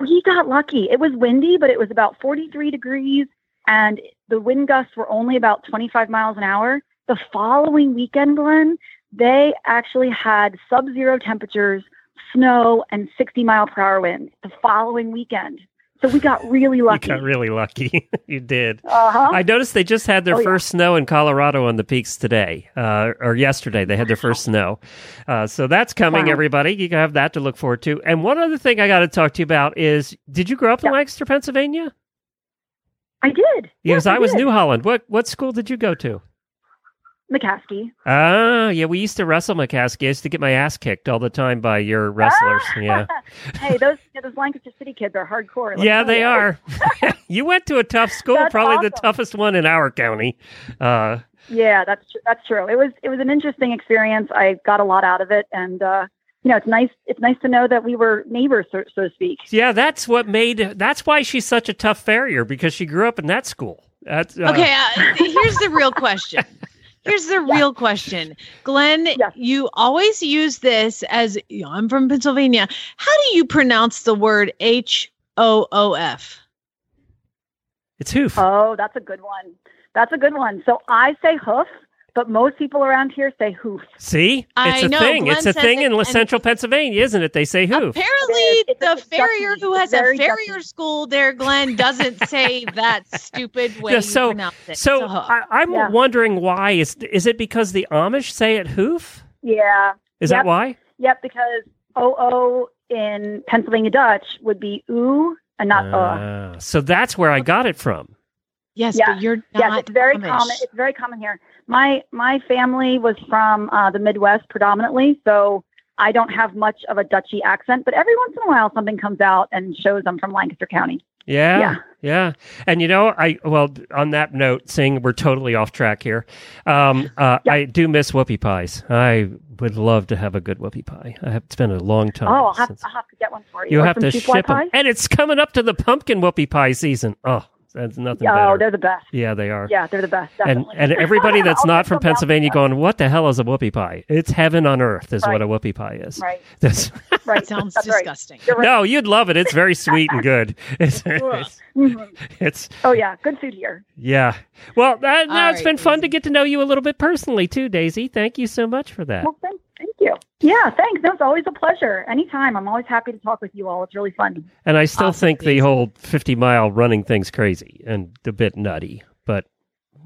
Speaker 10: We got lucky. It was windy, but it was about 43 degrees, and the wind gusts were only about 25 miles an hour. The following weekend, Glenn, they actually had sub zero temperatures, snow, and 60 mile per hour winds the following weekend. So we got really lucky.
Speaker 1: You got really lucky. you did.
Speaker 10: Uh-huh.
Speaker 1: I noticed they just had their
Speaker 10: Oh, yeah.
Speaker 1: first snow in Colorado on the peaks today, uh, or yesterday. They had their first snow. Uh, so that's coming,
Speaker 10: Wow.
Speaker 1: everybody. You can have that to look forward to. And one other thing I got to talk to you about is did you grow up in Lancaster, Pennsylvania?
Speaker 10: I did.
Speaker 1: Because
Speaker 10: Yes,
Speaker 1: I was
Speaker 10: did.
Speaker 1: New Holland. What what school did you go to?
Speaker 10: McCaskey.
Speaker 1: Ah, yeah, we used to wrestle McCaskey. I used to get my ass kicked all the time by your wrestlers. Yeah.
Speaker 10: hey, those yeah, those Lancaster City kids are hardcore. let me
Speaker 1: Yeah, they
Speaker 10: you.
Speaker 1: are. you went to a tough school,
Speaker 10: That's
Speaker 1: probably the toughest one in our county. Uh,
Speaker 10: Yeah, that's tr- that's true. It was it was an interesting experience. I got a lot out of it, and uh, you know, it's nice it's nice to know that we were neighbors, so, so to speak.
Speaker 1: yeah, that's what made. That's why she's such a tough farrier because she grew up in that school. That's uh,
Speaker 2: Okay, uh, here's the real question. Here's the real question. Glenn, you always use this as you know, I'm from Pennsylvania. How do you pronounce the word H O O F?
Speaker 1: It's hoof.
Speaker 10: Oh, that's a good one. That's a good one. So I say hoof, but most people around here say hoof.
Speaker 1: See, it's
Speaker 2: I
Speaker 1: a
Speaker 2: know,
Speaker 1: thing.
Speaker 2: Glenn
Speaker 1: it's a thing
Speaker 2: it,
Speaker 1: in central Pennsylvania, isn't it? They say hoof.
Speaker 2: Apparently,
Speaker 10: It's
Speaker 2: the farrier
Speaker 10: Dutchy.
Speaker 2: who has a
Speaker 10: very
Speaker 2: farrier school there, Glenn, doesn't say that stupid way
Speaker 1: Yeah,
Speaker 2: you
Speaker 1: so,
Speaker 2: pronounce it.
Speaker 1: so
Speaker 2: It's a hoof.
Speaker 1: I, I'm
Speaker 10: Yeah.
Speaker 1: wondering why is is it because the Amish say it hoof?
Speaker 10: Yeah.
Speaker 1: Is
Speaker 10: Yep.
Speaker 1: that why?
Speaker 10: Yep, because OO in Pennsylvania Dutch would be oo and not uh.
Speaker 1: Ah, so that's where I got it from.
Speaker 2: yes,
Speaker 10: yeah.
Speaker 2: but you're
Speaker 10: Yes,
Speaker 2: not
Speaker 10: it's very
Speaker 2: Amish.
Speaker 10: common. It's very common here. My my family was from uh, the Midwest predominantly, so I don't have much of a Dutchy accent. But every once in a while, something comes out and shows I'm from Lancaster County.
Speaker 1: Yeah,
Speaker 10: Yeah.
Speaker 1: yeah. And you know, I well on that note, saying we're totally off track here. Um, uh, I do miss whoopie pies. I would love to have a good whoopie pie. I have, it's been a long time.
Speaker 10: oh, I'll have, I'll have to get one for you.
Speaker 1: you have to ship them, and it's coming up to the pumpkin whoopie pie season. Oh, that's nothing
Speaker 10: Oh,
Speaker 1: better.
Speaker 10: they're the best.
Speaker 1: Yeah, they are.
Speaker 10: Yeah, they're the best.
Speaker 1: And
Speaker 10: Definitely.
Speaker 1: and everybody that's not from Pennsylvania
Speaker 10: there.
Speaker 1: going, what the hell is a whoopie pie? It's heaven on earth, is what a whoopie pie is.
Speaker 10: Right,
Speaker 1: That's,
Speaker 10: right.
Speaker 2: Sounds
Speaker 10: That's
Speaker 2: disgusting.
Speaker 10: You're right.
Speaker 1: no, you'd love it. It's very sweet and good. It's, it's,
Speaker 10: Mhm.
Speaker 1: it's
Speaker 10: Oh yeah, good food here.
Speaker 1: yeah. Well, that, now
Speaker 2: All
Speaker 1: it's
Speaker 2: right,
Speaker 1: been fun to get to know you a little bit personally too, Daisy. Thank you so much for that.
Speaker 10: Well, thank, thank you. Yeah, thanks. No, it's always a pleasure. Anytime. I'm always happy to talk with you all. It's really fun.
Speaker 1: And I still
Speaker 2: Awesome,
Speaker 1: think the whole 50 mile running thing's crazy and a bit nutty, but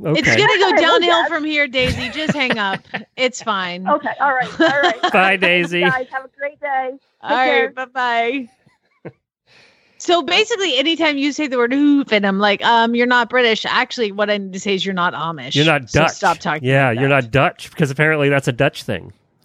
Speaker 1: okay.
Speaker 2: It's gonna go
Speaker 10: All right, well,
Speaker 2: downhill from here, Daisy. Just hang up. It's fine.
Speaker 10: Okay. All right. All right.
Speaker 1: Bye, Daisy.
Speaker 10: Guys, have a great day.
Speaker 2: All right, bye bye. So basically, anytime you say the word hoof, and I'm like, um, you're not British. Actually, what I need to say is you're not Amish.
Speaker 1: You're not
Speaker 2: So
Speaker 1: Dutch.
Speaker 2: stop talking.
Speaker 1: Yeah,
Speaker 2: like
Speaker 1: you're
Speaker 2: that.
Speaker 1: not Dutch because apparently that's a Dutch thing.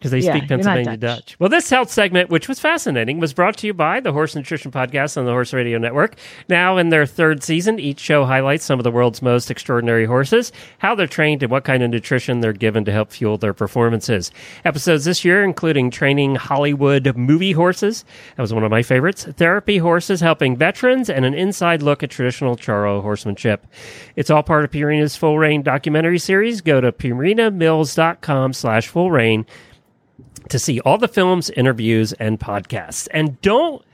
Speaker 1: Because they
Speaker 2: Yeah,
Speaker 1: speak Pennsylvania
Speaker 2: Dutch.
Speaker 1: Dutch. Well, this health segment, which was fascinating, was brought to you by the Horse Nutrition Podcast on the Horse Radio Network. Now in their third season, each show highlights some of the world's most extraordinary horses, how they're trained, and what kind of nutrition they're given to help fuel their performances. Episodes this year, including training Hollywood movie horses. That was one of my favorites. Therapy horses helping veterans, and an inside look at traditional Charro horsemanship. It's all part of Purina's Full Rein documentary series. Go to purinamills.com slash full rein to see all the films, interviews, and podcasts. And don't,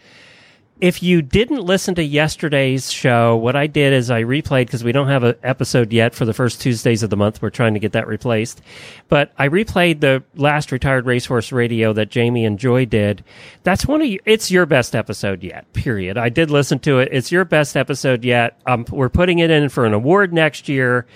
Speaker 1: if you didn't listen to yesterday's show, what I did is I replayed because we don't have an episode yet for the first Tuesdays of the month. We're trying to get that replaced. But I replayed the last retired racehorse radio that Jamie and Joy did. That's one of you, it's your best episode yet, period. I did listen to it. It's your best episode yet. Um, we're putting it in for an award next year.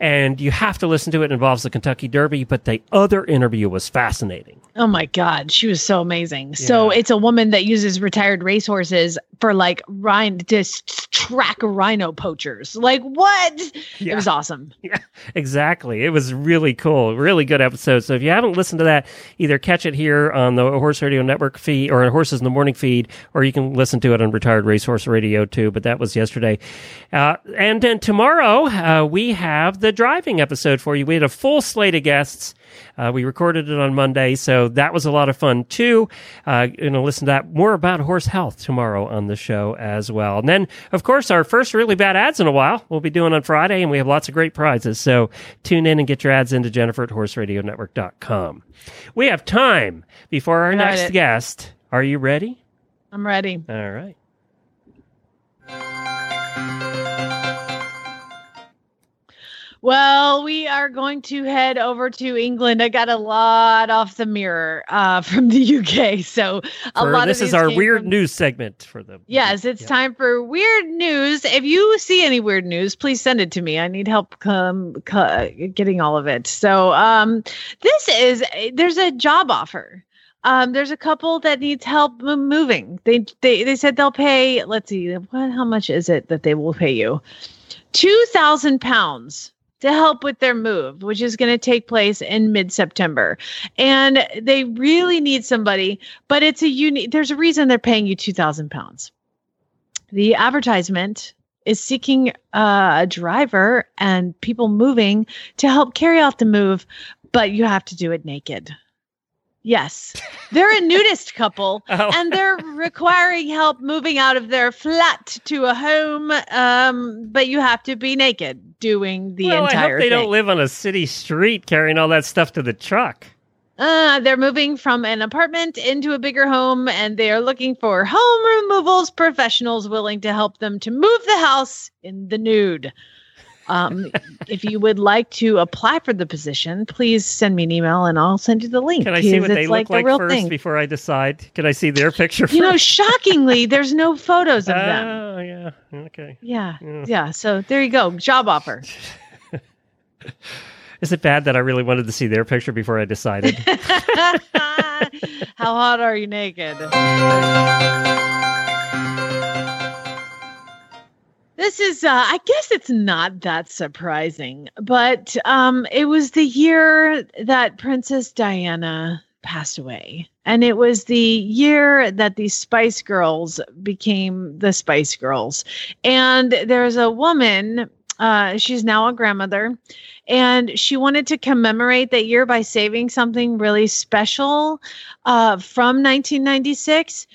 Speaker 1: And you have to listen to it. It involves the Kentucky Derby, but the other interview was fascinating.
Speaker 2: Oh my God, she was so amazing. So it's a woman that uses retired racehorses for like rhino to track rhino poachers. Like what?
Speaker 1: Yeah.
Speaker 2: It was awesome.
Speaker 1: Yeah, exactly. It was really cool, really good episode. So if you haven't listened to that, either catch it here on the Horse Radio Network feed or Horses in the Morning feed, or you can listen to it on Retired Racehorse Radio too. But that was yesterday, uh, and then tomorrow uh, we have the driving episode for you. We had a full slate of guests. Uh, we recorded it on Monday, so that was a lot of fun too. Uh, you know, listen to that more about horse health tomorrow on the show as well. And then, of course, our first really bad ads in a while we'll be doing on Friday, and we have lots of great prizes. So tune in and get your ads into Jennifer at HorseRadioNetwork.com. We have time before our
Speaker 2: Got
Speaker 1: next
Speaker 2: it.
Speaker 1: guest. Are you ready?
Speaker 2: I'm ready.
Speaker 1: All right.
Speaker 2: Well, we are going to head over to England. I got a lot off the mirror uh, from the UK, so a
Speaker 1: For-
Speaker 2: lot
Speaker 1: this
Speaker 2: of
Speaker 1: this
Speaker 2: is
Speaker 1: our weird
Speaker 2: from-
Speaker 1: news segment for them.
Speaker 2: Yes, it's time for weird news. If you see any weird news, please send it to me. I need help um, cu- getting all of it. So, um, this is there's a job offer. Um, there's a couple that needs help moving. They they they said they'll pay. Let's see, what how much is it that they will pay you? Two thousand pounds to help with their move, which is going to take place in mid September. And they really need somebody, but it's a unique, there's a reason they're paying you 2,000 pounds. The advertisement is seeking uh, a driver and people moving to help carry out the move, but you have to do it naked. Yes, they're a nudist couple
Speaker 1: Oh.
Speaker 2: and they're requiring help moving out of their flat to a home. Um, but you have to be naked doing the
Speaker 1: well, I
Speaker 2: entire
Speaker 1: hope they
Speaker 2: thing.
Speaker 1: don't live on a city street carrying all that stuff to the truck.
Speaker 2: Uh, they're moving from an apartment into a bigger home and they are looking for home removals professionals willing to help them to move the house in the nude. Um, if you would like to apply for the position, please send me an email and I'll send you the link.
Speaker 1: Can I see what they look
Speaker 2: the
Speaker 1: like
Speaker 2: real
Speaker 1: first
Speaker 2: thing.
Speaker 1: before I decide? Can I see their picture
Speaker 2: You know, shockingly, there's no photos of them.
Speaker 1: Oh, yeah. Okay.
Speaker 2: Yeah,
Speaker 1: Yeah.
Speaker 2: yeah. So there you go, job offer.
Speaker 1: Is it bad that I really wanted to see their picture before I decided?
Speaker 2: How hot are you naked? This is, uh, I guess it's not that surprising, but um, it was the year that Princess Diana passed away. And it was the year that the Spice Girls became the Spice Girls. And there's a woman, uh, she's now a grandmother, and she wanted to commemorate that year by saving something really special uh, from 1996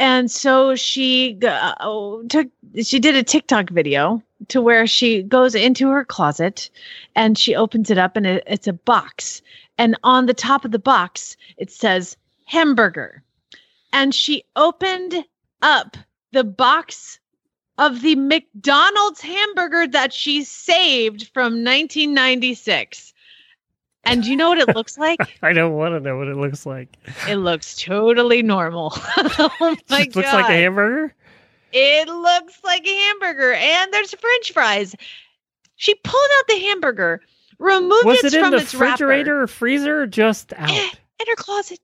Speaker 2: and so she uh, took she did a TikTok video to where she goes into her closet and she opens it up and it, it's a box. And on the top of the box it says hamburger. And she opened up the box of the McDonald's hamburger that she saved from 1996 and do you know what it looks like
Speaker 1: I don't want to know what it looks like.
Speaker 2: it looks totally normal oh my
Speaker 1: It looks like a hamburger.
Speaker 2: It looks like a hamburger, and there's French fries. She pulled out the hamburger, removed
Speaker 1: Was
Speaker 2: it,
Speaker 1: it
Speaker 2: from
Speaker 1: the
Speaker 2: its wrapper,
Speaker 1: refrigerator or freezer or just out?
Speaker 2: in her closet.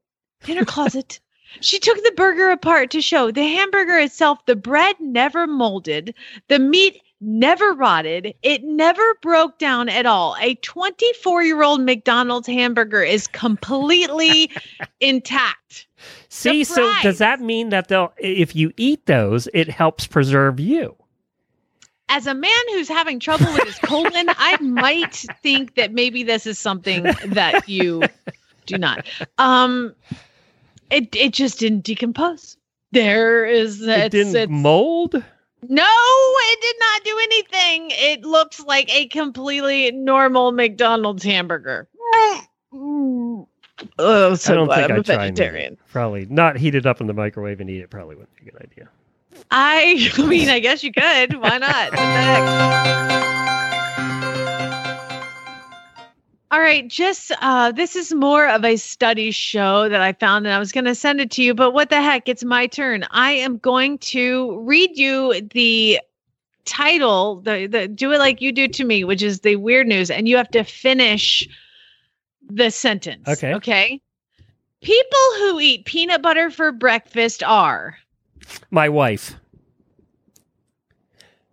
Speaker 2: In her closet. She took the burger apart to show the hamburger itself, the bread never molded, the meat never rotted, it never broke down at all. A 24 year old McDonald's hamburger is completely intact.
Speaker 1: See, so does that mean that they'll, if you eat those, it helps preserve you?
Speaker 2: as a man who's having trouble with his colon, I might think that maybe this is something that you do not. Um, it it just didn't decompose. There is
Speaker 1: It
Speaker 2: it's,
Speaker 1: didn't
Speaker 2: it's-
Speaker 1: mold.
Speaker 2: No, it did not do anything. It looks like a completely normal McDonald's hamburger. Mm. Oh, so
Speaker 1: I don't think
Speaker 2: I'm a
Speaker 1: I'd try and eat it.
Speaker 2: vegetarian.
Speaker 1: Probably not heat it up in the microwave and eat it. Probably wouldn't be a good idea.
Speaker 2: I, I mean, I guess you could. Why not? What the heck? All right, just uh, this is more of a study show that I found, and I was going to send it to you, but what the heck? It's my turn. I am going to read you the title, the, the do it like you do to me, which is the weird news, and you have to finish the sentence.
Speaker 1: Okay.
Speaker 2: Okay. People who eat peanut butter for breakfast are.
Speaker 1: My wife.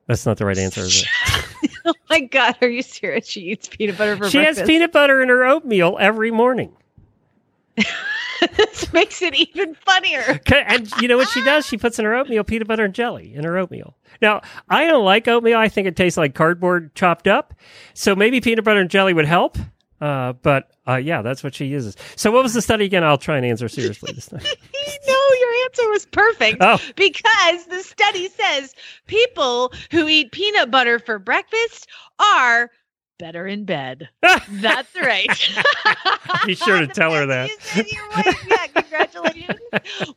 Speaker 1: That's not the right answer, is it?
Speaker 2: oh my god, are you serious? She eats peanut butter for
Speaker 1: she
Speaker 2: breakfast.
Speaker 1: She has peanut butter in her oatmeal every morning.
Speaker 2: this makes it even funnier.
Speaker 1: And you know what she does? She puts in her oatmeal peanut butter and jelly in her oatmeal. Now, I don't like oatmeal. I think it tastes like cardboard chopped up. So maybe peanut butter and jelly would help. Uh, but uh, yeah, that's what she uses. So what was the study again? I'll try and answer seriously this time.
Speaker 2: no, answer was perfect
Speaker 1: Oh.
Speaker 2: because the study says people who eat peanut butter for breakfast are better in bed. That's right.
Speaker 1: Be sure to tell her that.
Speaker 2: yeah, congratulations.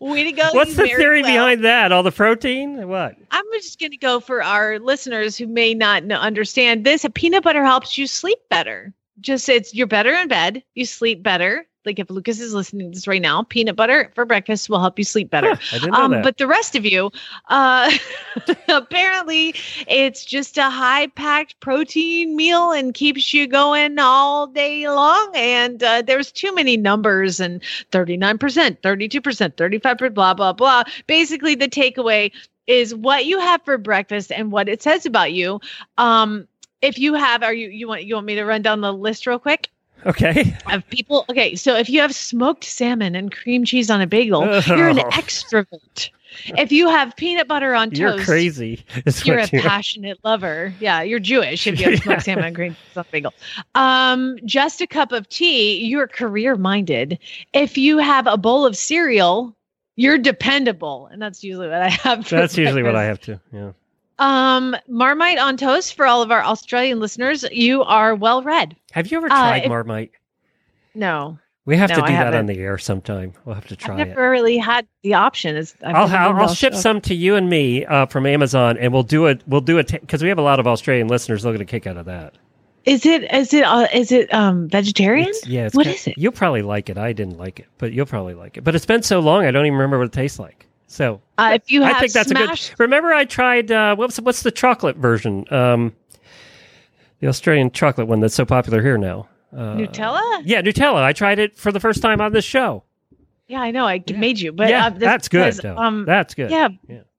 Speaker 2: Way to go.
Speaker 1: What's the theory
Speaker 2: well.
Speaker 1: behind that? All the protein? What?
Speaker 2: I'm just going to go for our listeners who may not know, understand this. A Peanut butter helps you sleep better. Just it's you're better in bed. You sleep better. Like if Lucas is listening to this right now, peanut butter for breakfast will help you sleep better.
Speaker 1: I didn't know that.
Speaker 2: Um, But the rest of you, uh, apparently, it's just a high packed protein meal and keeps you going all day long. And uh, there's too many numbers and 39%, 32%, 35%, blah, blah, blah. Basically, the takeaway is what you have for breakfast and what it says about you. Um, if you have, are you, you want, you want me to run down the list real quick?
Speaker 1: Okay.
Speaker 2: of people. Okay, so if you have smoked salmon and cream cheese on a bagel, you're an
Speaker 1: Oh.
Speaker 2: extrovert. If you have peanut butter on toast,
Speaker 1: You're crazy.
Speaker 2: you're a
Speaker 1: you are.
Speaker 2: passionate lover. Yeah, you're Jewish if you have smoked salmon and cream cheese on a bagel. Um, just a cup of tea, you're career minded. If you have a bowl of cereal, you're dependable, and that's usually what I have.
Speaker 1: That's usually what I have to. Yeah.
Speaker 2: Um, Marmite on toast for all of our Australian listeners. You are well read.
Speaker 1: Have you ever
Speaker 2: Uh,
Speaker 1: tried
Speaker 2: if-
Speaker 1: Marmite?
Speaker 2: No.
Speaker 1: We have
Speaker 2: No,
Speaker 1: to
Speaker 2: I
Speaker 1: do that
Speaker 2: haven't.
Speaker 1: on the air sometime. We'll have to try it.
Speaker 2: I've
Speaker 1: it.
Speaker 2: never really had the option. Is
Speaker 1: I'll,
Speaker 2: never
Speaker 1: I'll, I'll ship some to you and me uh, from Amazon, and we'll do it. We'll do it because we have a lot of Australian listeners. They'll get a kick out of that.
Speaker 2: Is it is it uh, is it um vegetarian?
Speaker 1: It's- yeah, it's
Speaker 2: What
Speaker 1: kind-
Speaker 2: is it?
Speaker 1: You'll probably like it. I didn't like it, but you'll probably like it. But it's been so long, I don't even remember what it tastes like. So
Speaker 2: Uh, if you have
Speaker 1: I think that's
Speaker 2: smashed,
Speaker 1: a good. Remember, I tried uh, what's what's the chocolate version? Um, the Australian chocolate one that's so popular here now. Uh,
Speaker 2: Nutella.
Speaker 1: Yeah, Nutella. I tried it for the first time on this show.
Speaker 2: Yeah, I know. I made you, but
Speaker 1: yeah,
Speaker 2: uh,
Speaker 1: that's good.
Speaker 2: because. Um,
Speaker 1: that's good.
Speaker 2: yeah,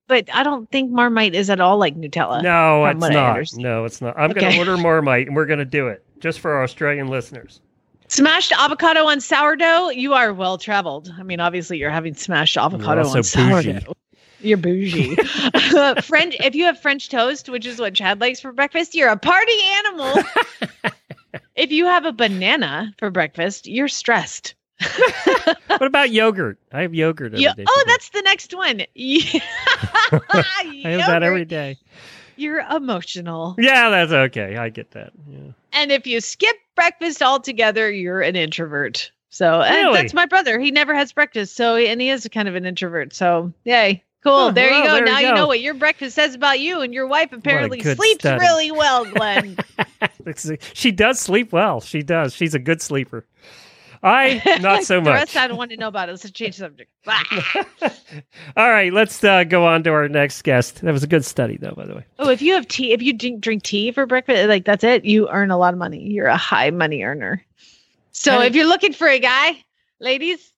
Speaker 2: but I don't think Marmite is at all like Nutella.
Speaker 1: No, it's not. No, it's not. I'm going to order Marmite, and we're going to do it just for our Australian listeners.
Speaker 2: Smashed avocado on sourdough. You are well traveled. I mean, obviously, you're having smashed avocado on sourdough. You're bougie. French. If you have French toast, which is what Chad likes for breakfast, you're a party animal. if you have a banana for breakfast, you're stressed.
Speaker 1: what about yogurt? I have yogurt every
Speaker 2: Yeah.
Speaker 1: day.
Speaker 2: Oh, that's the next one. Yeah.
Speaker 1: I have that every day.
Speaker 2: You're emotional.
Speaker 1: Yeah, that's okay. I get that. Yeah.
Speaker 2: And if you skip breakfast altogether, you're an introvert. So and
Speaker 1: Really?
Speaker 2: that's my brother. He never has breakfast, so and he is kind of an introvert. So yay, cool. There you go.
Speaker 1: there
Speaker 2: now you
Speaker 1: go.
Speaker 2: know what your breakfast says about you, and your wife apparently sleeps
Speaker 1: study.
Speaker 2: really well, Glenn.
Speaker 1: she does sleep well. She does. She's a good sleeper. I not so
Speaker 2: the
Speaker 1: much.
Speaker 2: rest I don't want to know about it. Let's change subject.
Speaker 1: All right, let's uh, go on to our next guest. That was a good study, though, by the way.
Speaker 2: oh, if you have tea, if you drink, drink tea for breakfast, like that's it, you earn a lot of money. You're a high money earner. So if you're looking for a guy, ladies,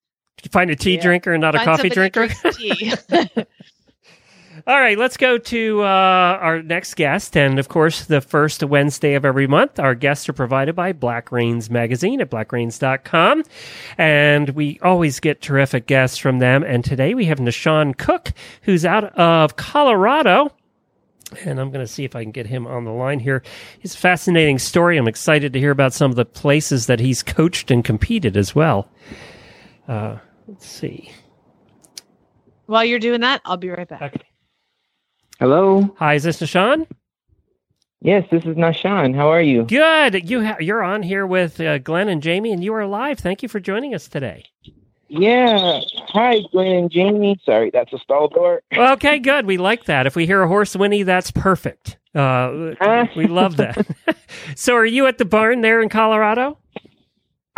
Speaker 1: find a tea drinker and not a coffee drinker?
Speaker 2: tea.
Speaker 1: All right, let's go to uh, our next guest. And of course, the first Wednesday of every month, our guests are provided by Black Reins Magazine at blackreins.com. And we always get terrific guests from them. And today we have Nahshon Cook, who's out of Colorado. And I'm going to see if I can get him on the line here. It's a fascinating story. I'm excited to hear about some of the places that he's coached and competed as well. Uh, let's see.
Speaker 2: While you're doing that, I'll be right back.
Speaker 11: Hello.
Speaker 1: Hi, is this Nahshon?
Speaker 11: Yes, this is Nahshon. How are you?
Speaker 1: Good. You ha- you're on here with uh, Glenn and Jamie, and you are live. Thank you for joining us today.
Speaker 11: Yeah. Hi, Glenn and Jamie. Sorry, that's a stall door.
Speaker 1: Okay, good. We like that. If we hear a horse whinny, that's perfect. Uh, we love that. so, are you at the barn there in Colorado?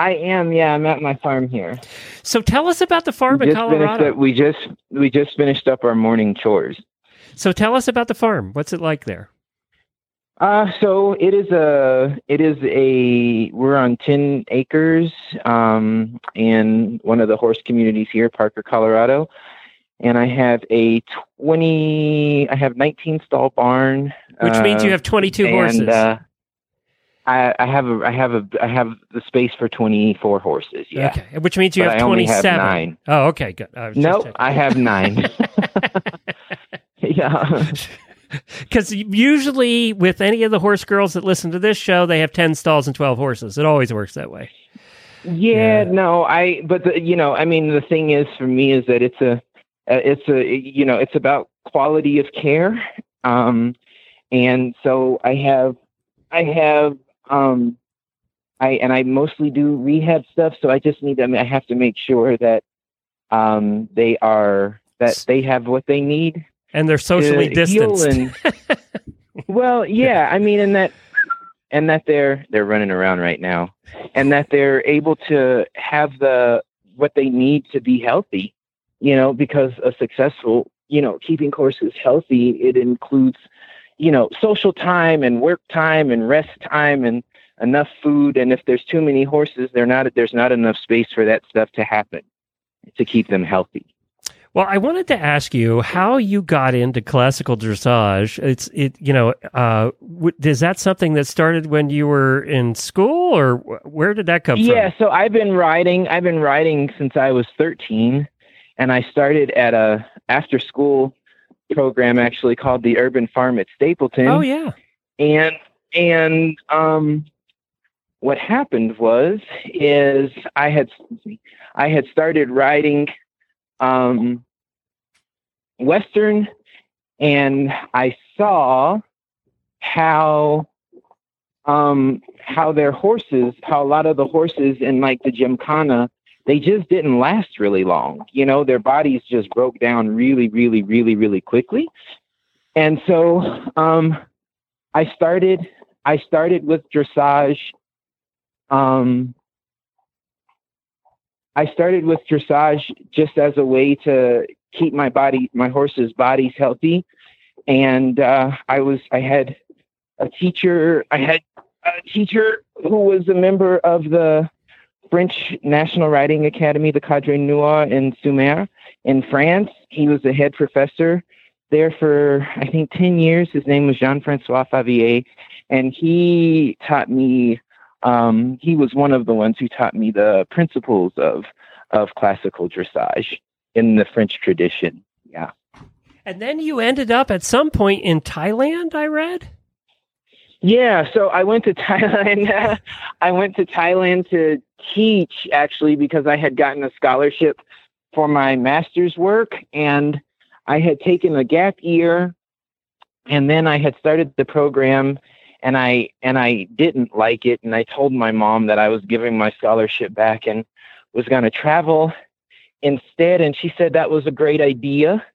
Speaker 11: I am. Yeah, I'm at my farm here.
Speaker 1: So, tell us about the farm
Speaker 11: we
Speaker 1: in Colorado.
Speaker 11: up, we just we just finished up our morning chores.
Speaker 1: So, tell us about the farm. What's it like there?
Speaker 11: Uh, so it is a it is a we're on ten acres um, in one of the horse communities here, Parker, Colorado, and I have a twenty. I have nineteen stall barn,
Speaker 1: Which means you
Speaker 11: uh,
Speaker 1: have 22 horses.
Speaker 11: Uh, I, I have a I have a I have the space for twenty four horses. Yeah.
Speaker 1: Okay. Which means you
Speaker 11: But
Speaker 1: have
Speaker 11: have
Speaker 1: 27. Oh, okay, good. I
Speaker 11: No,
Speaker 1: checking.
Speaker 11: I have nine. yeah.
Speaker 1: Because usually, with any of the horse girls that listen to this show, they have 10 stalls and 12 horses. It always works that way.
Speaker 11: Yeah, no, I. But the, you know, I mean, the thing is, for me, is that it's a, uh, it's a, you know, it's about quality of care, um, and so I have, I have, um, I and I mostly do rehab stuff. So I just need. I mean, I have to make sure that, um, they are that they have what they need
Speaker 1: And they're socially distanced.
Speaker 11: and- well, yeah, I mean, and that and that they're they're running around right now, and that they're able to have the what they need to be healthy. You know, because a successful, you know, keeping horses healthy, it includes, you know, social time and work time and rest time and enough food. And if there's too many horses, they're not there's not enough space for that stuff to happen to keep them healthy.
Speaker 1: Well, I wanted to ask you how you got into classical dressage. It's it, you know, uh, w- is that something that started when you were in school, or wh- where did that come from?
Speaker 11: yeah, so I've been riding. I've been riding since I was 13, and I started at a after school program actually called the Urban Farm at Stapleton.
Speaker 1: Oh yeah,
Speaker 11: and and um, what happened was is I had I had started riding um, Western, and I saw how um, how their horses, how a lot of the horses in like the Gymkhana they just didn't last really long. You know, their bodies just broke down really, really, really, really quickly. And so um, I started I started with dressage. Um, I started with dressage just as a way to keep my body, my horses' bodies healthy. And uh, I was, I had a teacher, I had a teacher who was a member of the French National Riding Academy, the Cadre Noir in Saumur in France. He was a head professor there for, I think, 10 years. His name was Jean Francois Favier. And he taught me, um, he was one of the ones who taught me the principles of, of classical dressage in the French tradition. Yeah.
Speaker 1: And then you ended up at some point in Thailand, I read?
Speaker 11: Yeah, so I went to Thailand. I went to Thailand to teach actually because I had gotten a scholarship for my master's work and I had taken a gap year and then I had started the program and I and I didn't like it and I told my mom that I was giving my scholarship back and was going to travel instead and she said that was a great idea.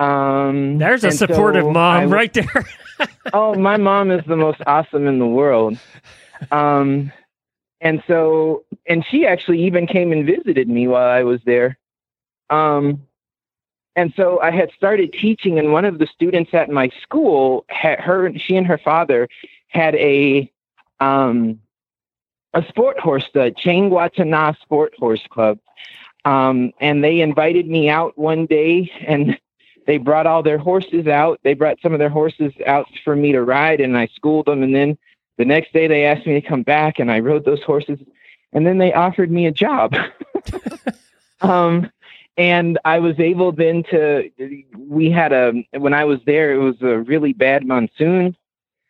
Speaker 11: Um
Speaker 1: There's a supportive so mom w- right there.
Speaker 11: oh, my mom is the most awesome in the world. Um and so and she actually even came and visited me while I was there. Um and so I had started teaching, and one of the students at my school had her. She and her father had a um, a sport horse, the Chang Watana Sport Horse Club, um, and they invited me out one day, and they brought all their horses out. They brought some of their horses out for me to ride, and I schooled them. And then the next day, they asked me to come back, and I rode those horses. And then they offered me a job. um, and I was able then to. We had a when I was there, it was a really bad monsoon,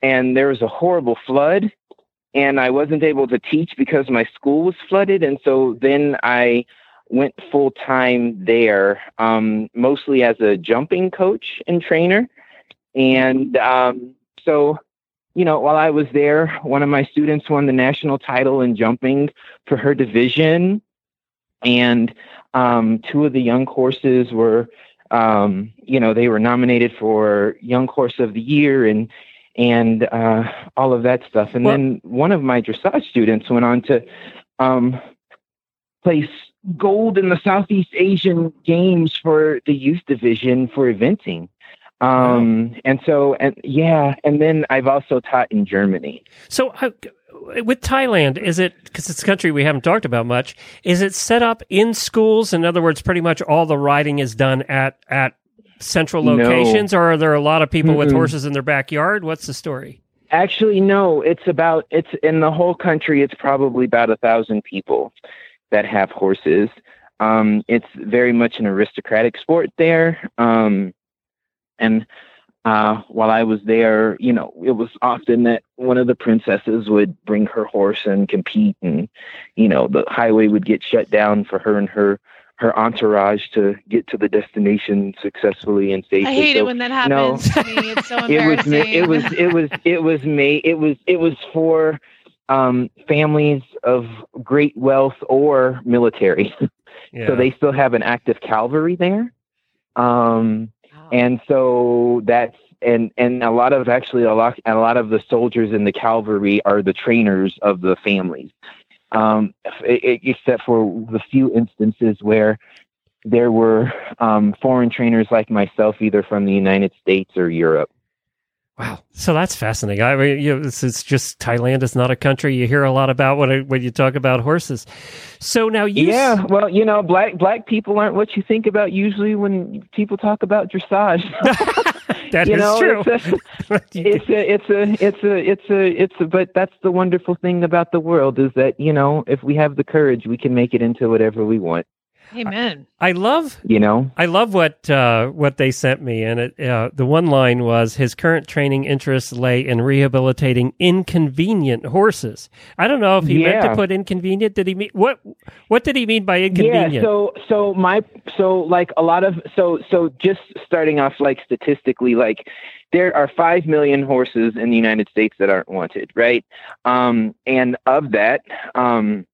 Speaker 11: and there was a horrible flood, and I wasn't able to teach because my school was flooded, and so then I went full time there, um, mostly as a jumping coach and trainer, and um, so you know, while I was there, one of my students won the national title in jumping for her division. And um, two of the young horses were, um, you know, they were nominated for Young Horse of the Year and and uh, all of that stuff. And well, then one of my dressage students went on to um, place gold in the Southeast Asian Games for the youth division for eventing. Um, wow. and so, and yeah, and then I've also taught in Germany.
Speaker 1: So, uh, with Thailand, is it because it's a country we haven't talked about much? Is it set up in schools? In other words, pretty much all the riding is done at at central locations, no. or are there a lot of people mm with horses in their backyard? What's the story?
Speaker 11: Actually, no. It's about it's in the whole country. It's probably about a thousand people that have horses. Um, it's very much an aristocratic sport there, um, and uh, while I was there, you know, it was often that one of the princesses would bring her horse and compete, and you know, the highway would get shut down for her and her her entourage to get to the destination successfully and safely.
Speaker 2: I hate so, it when that happens no, to me. It's so embarrassing.
Speaker 11: it was it was it was made it was it was for um, families of great wealth or military. Yeah. so they still have an active cavalry there. Um, and so that's and and a lot of actually a lot a lot of the soldiers in the cavalry are the trainers of the families um, except for the few instances where there were um, foreign trainers like myself either from the united states or europe
Speaker 1: Wow, so that's fascinating. I mean, you know, this is just Thailand is not a country you hear a lot about when when you talk about horses. So now you,
Speaker 11: yeah, well, you know, black black people aren't what you think about usually when people talk about dressage.
Speaker 1: that you is know, true.
Speaker 11: It's a, it's a, it's a, it's a, it's a, it's a. But that's the wonderful thing about the world is that you know, if we have the courage, we can make it into whatever we want.
Speaker 2: Amen.
Speaker 1: I love
Speaker 11: you know
Speaker 1: I love what uh, what they sent me, and it, uh, the one line was his current training interests lay in rehabilitating inconvenient horses. I don't know if he yeah. meant to put inconvenient. Did he mean what? What did he mean by inconvenient?
Speaker 11: Yeah. So so my so like a lot of so so just starting off like statistically like there are 5 million horses in the United States that aren't wanted, right? Um, and of that, um,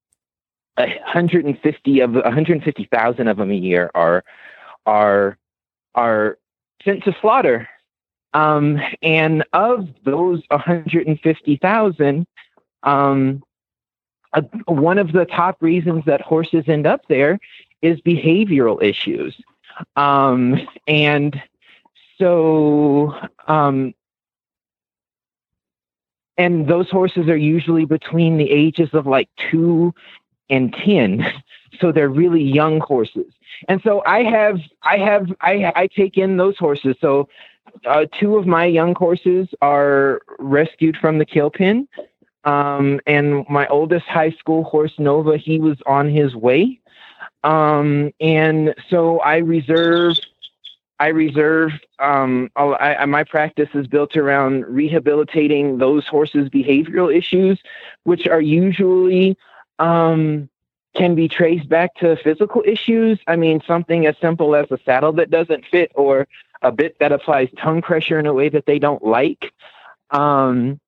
Speaker 11: 150 of 150,000 of them a year are are are sent to slaughter. Um, and of those 150,000, um, one of the top reasons that horses end up there is behavioral issues. Um, and so, um, and those horses are usually between the ages of like two and 10. So they're really young horses. And so I have, I have, I, I take in those horses. So uh, two of my young horses are rescued from the kill pen. Um, and my oldest high school horse, Nova, he was on his way. Um, and so I reserve I reserve. Um, I, I, my practice is built around rehabilitating those horses' behavioral issues, which are usually um, can be traced back to physical issues. I mean, something as simple as a saddle that doesn't fit, or a bit that applies tongue pressure in a way that they don't like. Um,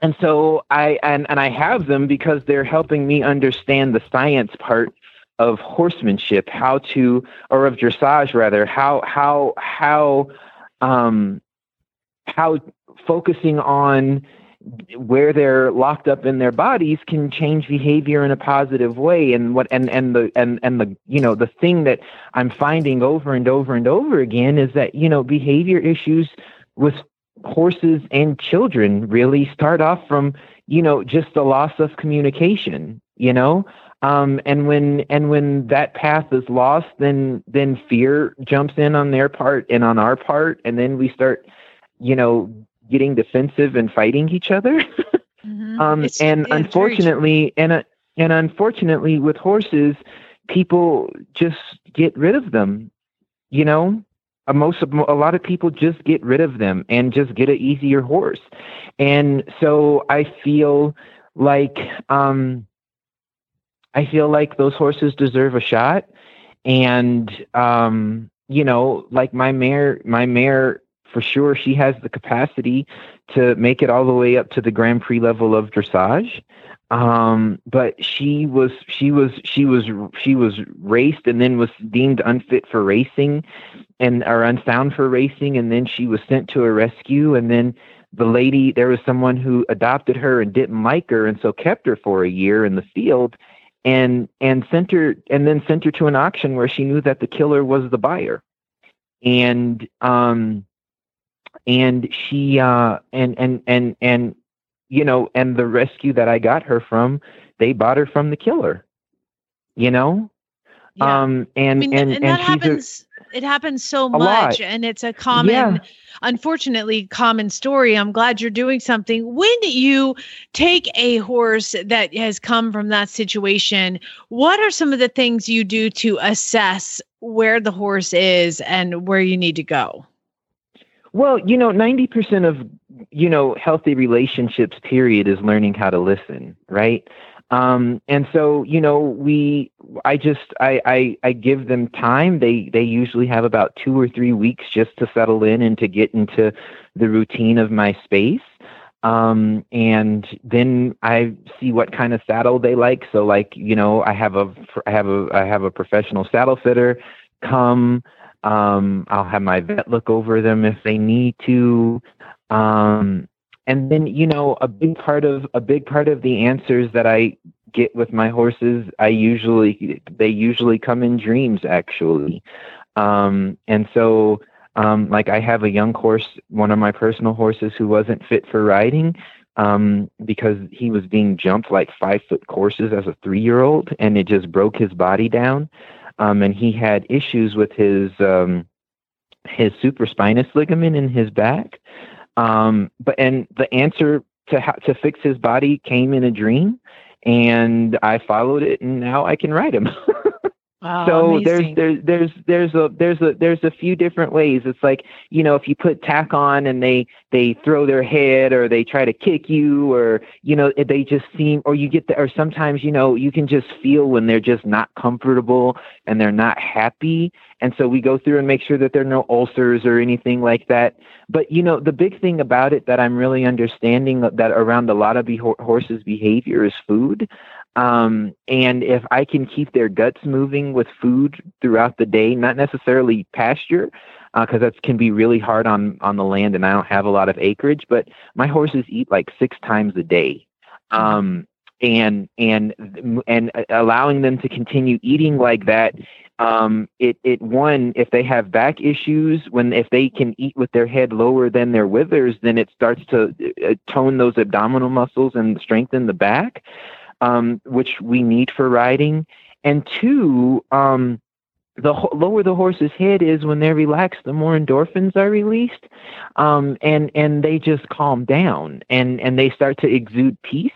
Speaker 11: and so I and, and I have them because they're helping me understand the science part of horsemanship, how to, or of dressage rather, how how how um, how focusing on where they're locked up in their bodies can change behavior in a positive way. And what and and the and and the you know the thing that i'm finding over and over and over again is that you know behavior issues with horses and children really start off from you know just the loss of communication you know? Um, and when and when that path is lost, then then fear jumps in on their part and on our part, and then we start, you know, getting defensive and fighting each other. mm-hmm. um, it's, and it's unfortunately, and uh, and unfortunately, with horses, people just get rid of them. You know, uh, most of, a lot of people just get rid of them and just get an easier horse, and so I feel like. Um, I feel like those horses deserve a shot. And um, you know, like my mare, my mare for sure, she has the capacity to make it all the way up to the Grand Prix level of dressage. Um, but she was she was she was she was raced and then was deemed unfit for racing and or unsound for racing. And then she was sent to a rescue. And then the lady there was someone who adopted her and didn't like her and so kept her for a year in the field and and sent her and then sent her to an auction where she knew that the killer was the buyer. And um and she uh and and and and you know and the rescue that i got her from they bought her from the killer you know yeah. um and I mean, and
Speaker 2: and, and, happens a, it happens so much lot. and it's a common yeah unfortunately common story. I'm glad you're doing something. When you take a horse that has come from that situation, what are some of the things you do to assess where the horse is and where you need to go?
Speaker 11: Well, you know, 90% of, you know, healthy relationships period is learning how to listen, right? Um, and so, you know, we, I just, I, I, I give them time. They, they usually have about two or three weeks just to settle in and to get into the routine of my space. Um, and then I see what kind of saddle they like. So like, you know, I have a, I have a, I have a professional saddle fitter come, um, I'll have my vet look over them if they need to. Um, and then you know a big part of a big part of the answers that i get with my horses i usually they usually come in dreams actually um and so um like i have a young horse one of my personal horses who wasn't fit for riding um because he was being jumped like five foot courses as a three year old and it just broke his body down um and he had issues with his um his supraspinous ligament in his back um, but and the answer to how to fix his body came in a dream, and I followed it, and now I can ride him.
Speaker 2: Wow,
Speaker 11: so there's there's there's there's a there's a there's a few different ways. It's like you know if you put tack on and they they throw their head or they try to kick you or you know they just seem or you get the or sometimes you know you can just feel when they're just not comfortable and they're not happy. And so we go through and make sure that there are no ulcers or anything like that. But you know the big thing about it that I'm really understanding that around a lot of be- horses' behavior is food. Um, and if I can keep their guts moving with food throughout the day, not necessarily pasture, because that can be really hard on on the land, and I don't have a lot of acreage. But my horses eat like six times a day, um, and and and allowing them to continue eating like that. Um, it it one if they have back issues when if they can eat with their head lower than their withers, then it starts to uh, tone those abdominal muscles and strengthen the back, um, which we need for riding. And two, um, the lower the horse's head is when they're relaxed, the more endorphins are released, um, and and they just calm down and and they start to exude peace.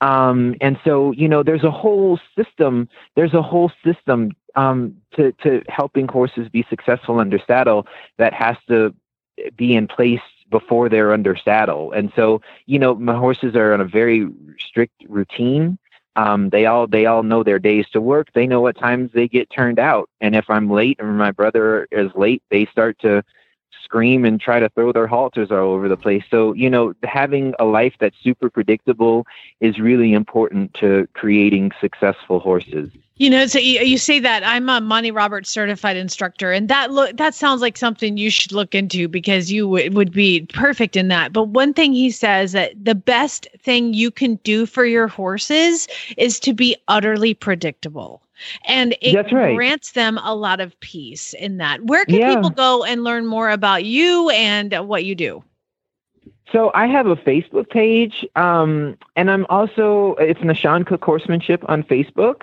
Speaker 11: Um, and so you know, there's a whole system. There's a whole system um, to to helping horses be successful under saddle that has to be in place before they're under saddle. And so, you know, my horses are on a very strict routine um, they all they all know their days to work. They know what times they get turned out. And if I'm late or my brother is late, they start to scream and try to throw their halters all over the place. So, you know, having a life that's super predictable is really important to creating successful horses.
Speaker 2: You know, so you, say that I'm a Monty Roberts certified instructor, and that look that sounds like something you should look into because you w- would be perfect in that. But one thing he says that the best thing you can do for your horses is to be utterly predictable and it
Speaker 11: right.
Speaker 2: grants them a lot of peace in that. Where can
Speaker 11: Yeah.
Speaker 2: people go and learn more about you and what you do?
Speaker 11: So I have a Facebook page, um, and I'm also it's Nahshon Cook Horsemanship on Facebook.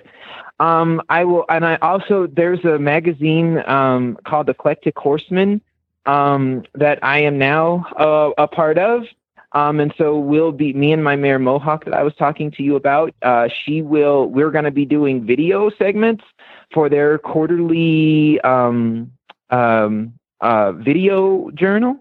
Speaker 11: Um, I will, and I also there's a magazine um, called Eclectic Horseman um, that I am now uh, a part of. Um, and so we'll be me and my mare Mohawk that I was talking to you about. Uh, she will. We're going to be doing video segments for their quarterly um, um, uh, video journal.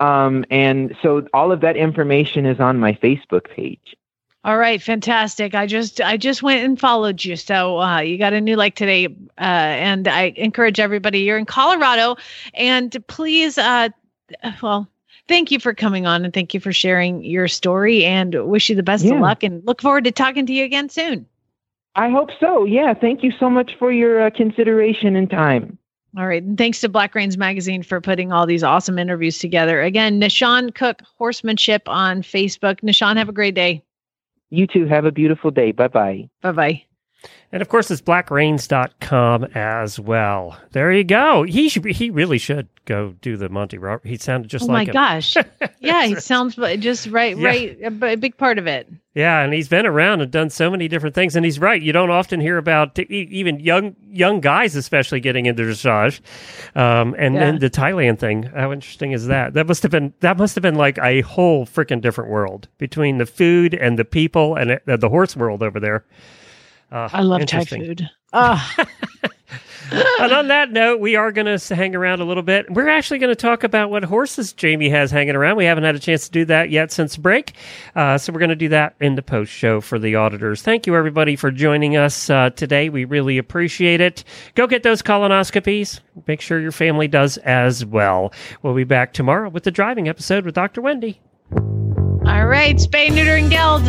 Speaker 11: Um, and so all of that information is on my Facebook page.
Speaker 2: All right, fantastic. I just I just went and followed you, so uh, you got a new like today, uh, and I encourage everybody. You're in Colorado, and please, uh, well, thank you for coming on, and thank you for sharing your story, and wish you the best
Speaker 11: Yeah.
Speaker 2: of luck, and look forward to talking to you again soon.
Speaker 11: I hope so. Yeah. Thank you so much for your uh, consideration and time.
Speaker 2: All right. And thanks to Black Reins Magazine for putting all these awesome interviews together. Again, Nahshon Cook Horsemanship on Facebook. Nishan, have a great day.
Speaker 11: You too. Have a beautiful day. Bye bye.
Speaker 2: Bye bye.
Speaker 1: And of course, it's blackreins.com as well. There you go. He should be, he really should go do the Monty Robert. He sounded just like
Speaker 2: oh
Speaker 1: like
Speaker 2: my
Speaker 1: him.
Speaker 2: gosh. Yeah, he sounds just right,
Speaker 1: Yeah.
Speaker 2: right. A, big part of it.
Speaker 1: Yeah, and he's been around and done so many different things. And he's right. You don't often hear about t- even young young guys, especially getting into dressage. Um, and
Speaker 2: Yeah.
Speaker 1: then the Thailand thing. How interesting is that? That must have been that must have been like a whole freaking different world between the food and the people and it, the horse world over there. Uh,
Speaker 2: I love Thai food. Ah,
Speaker 1: and on that note, we are going to hang around a little bit. We're actually going to talk about what horses Jamie has hanging around. We haven't had a chance to do that yet since break. Uh, so we're going to do that in the post show for the auditors. Thank you, everybody, for joining us uh, today. We really appreciate it. Go get those colonoscopies. Make sure your family does as well. We'll be back tomorrow with the driving episode with Dr. Wendy.
Speaker 2: all right. Spay, neuter, and geld.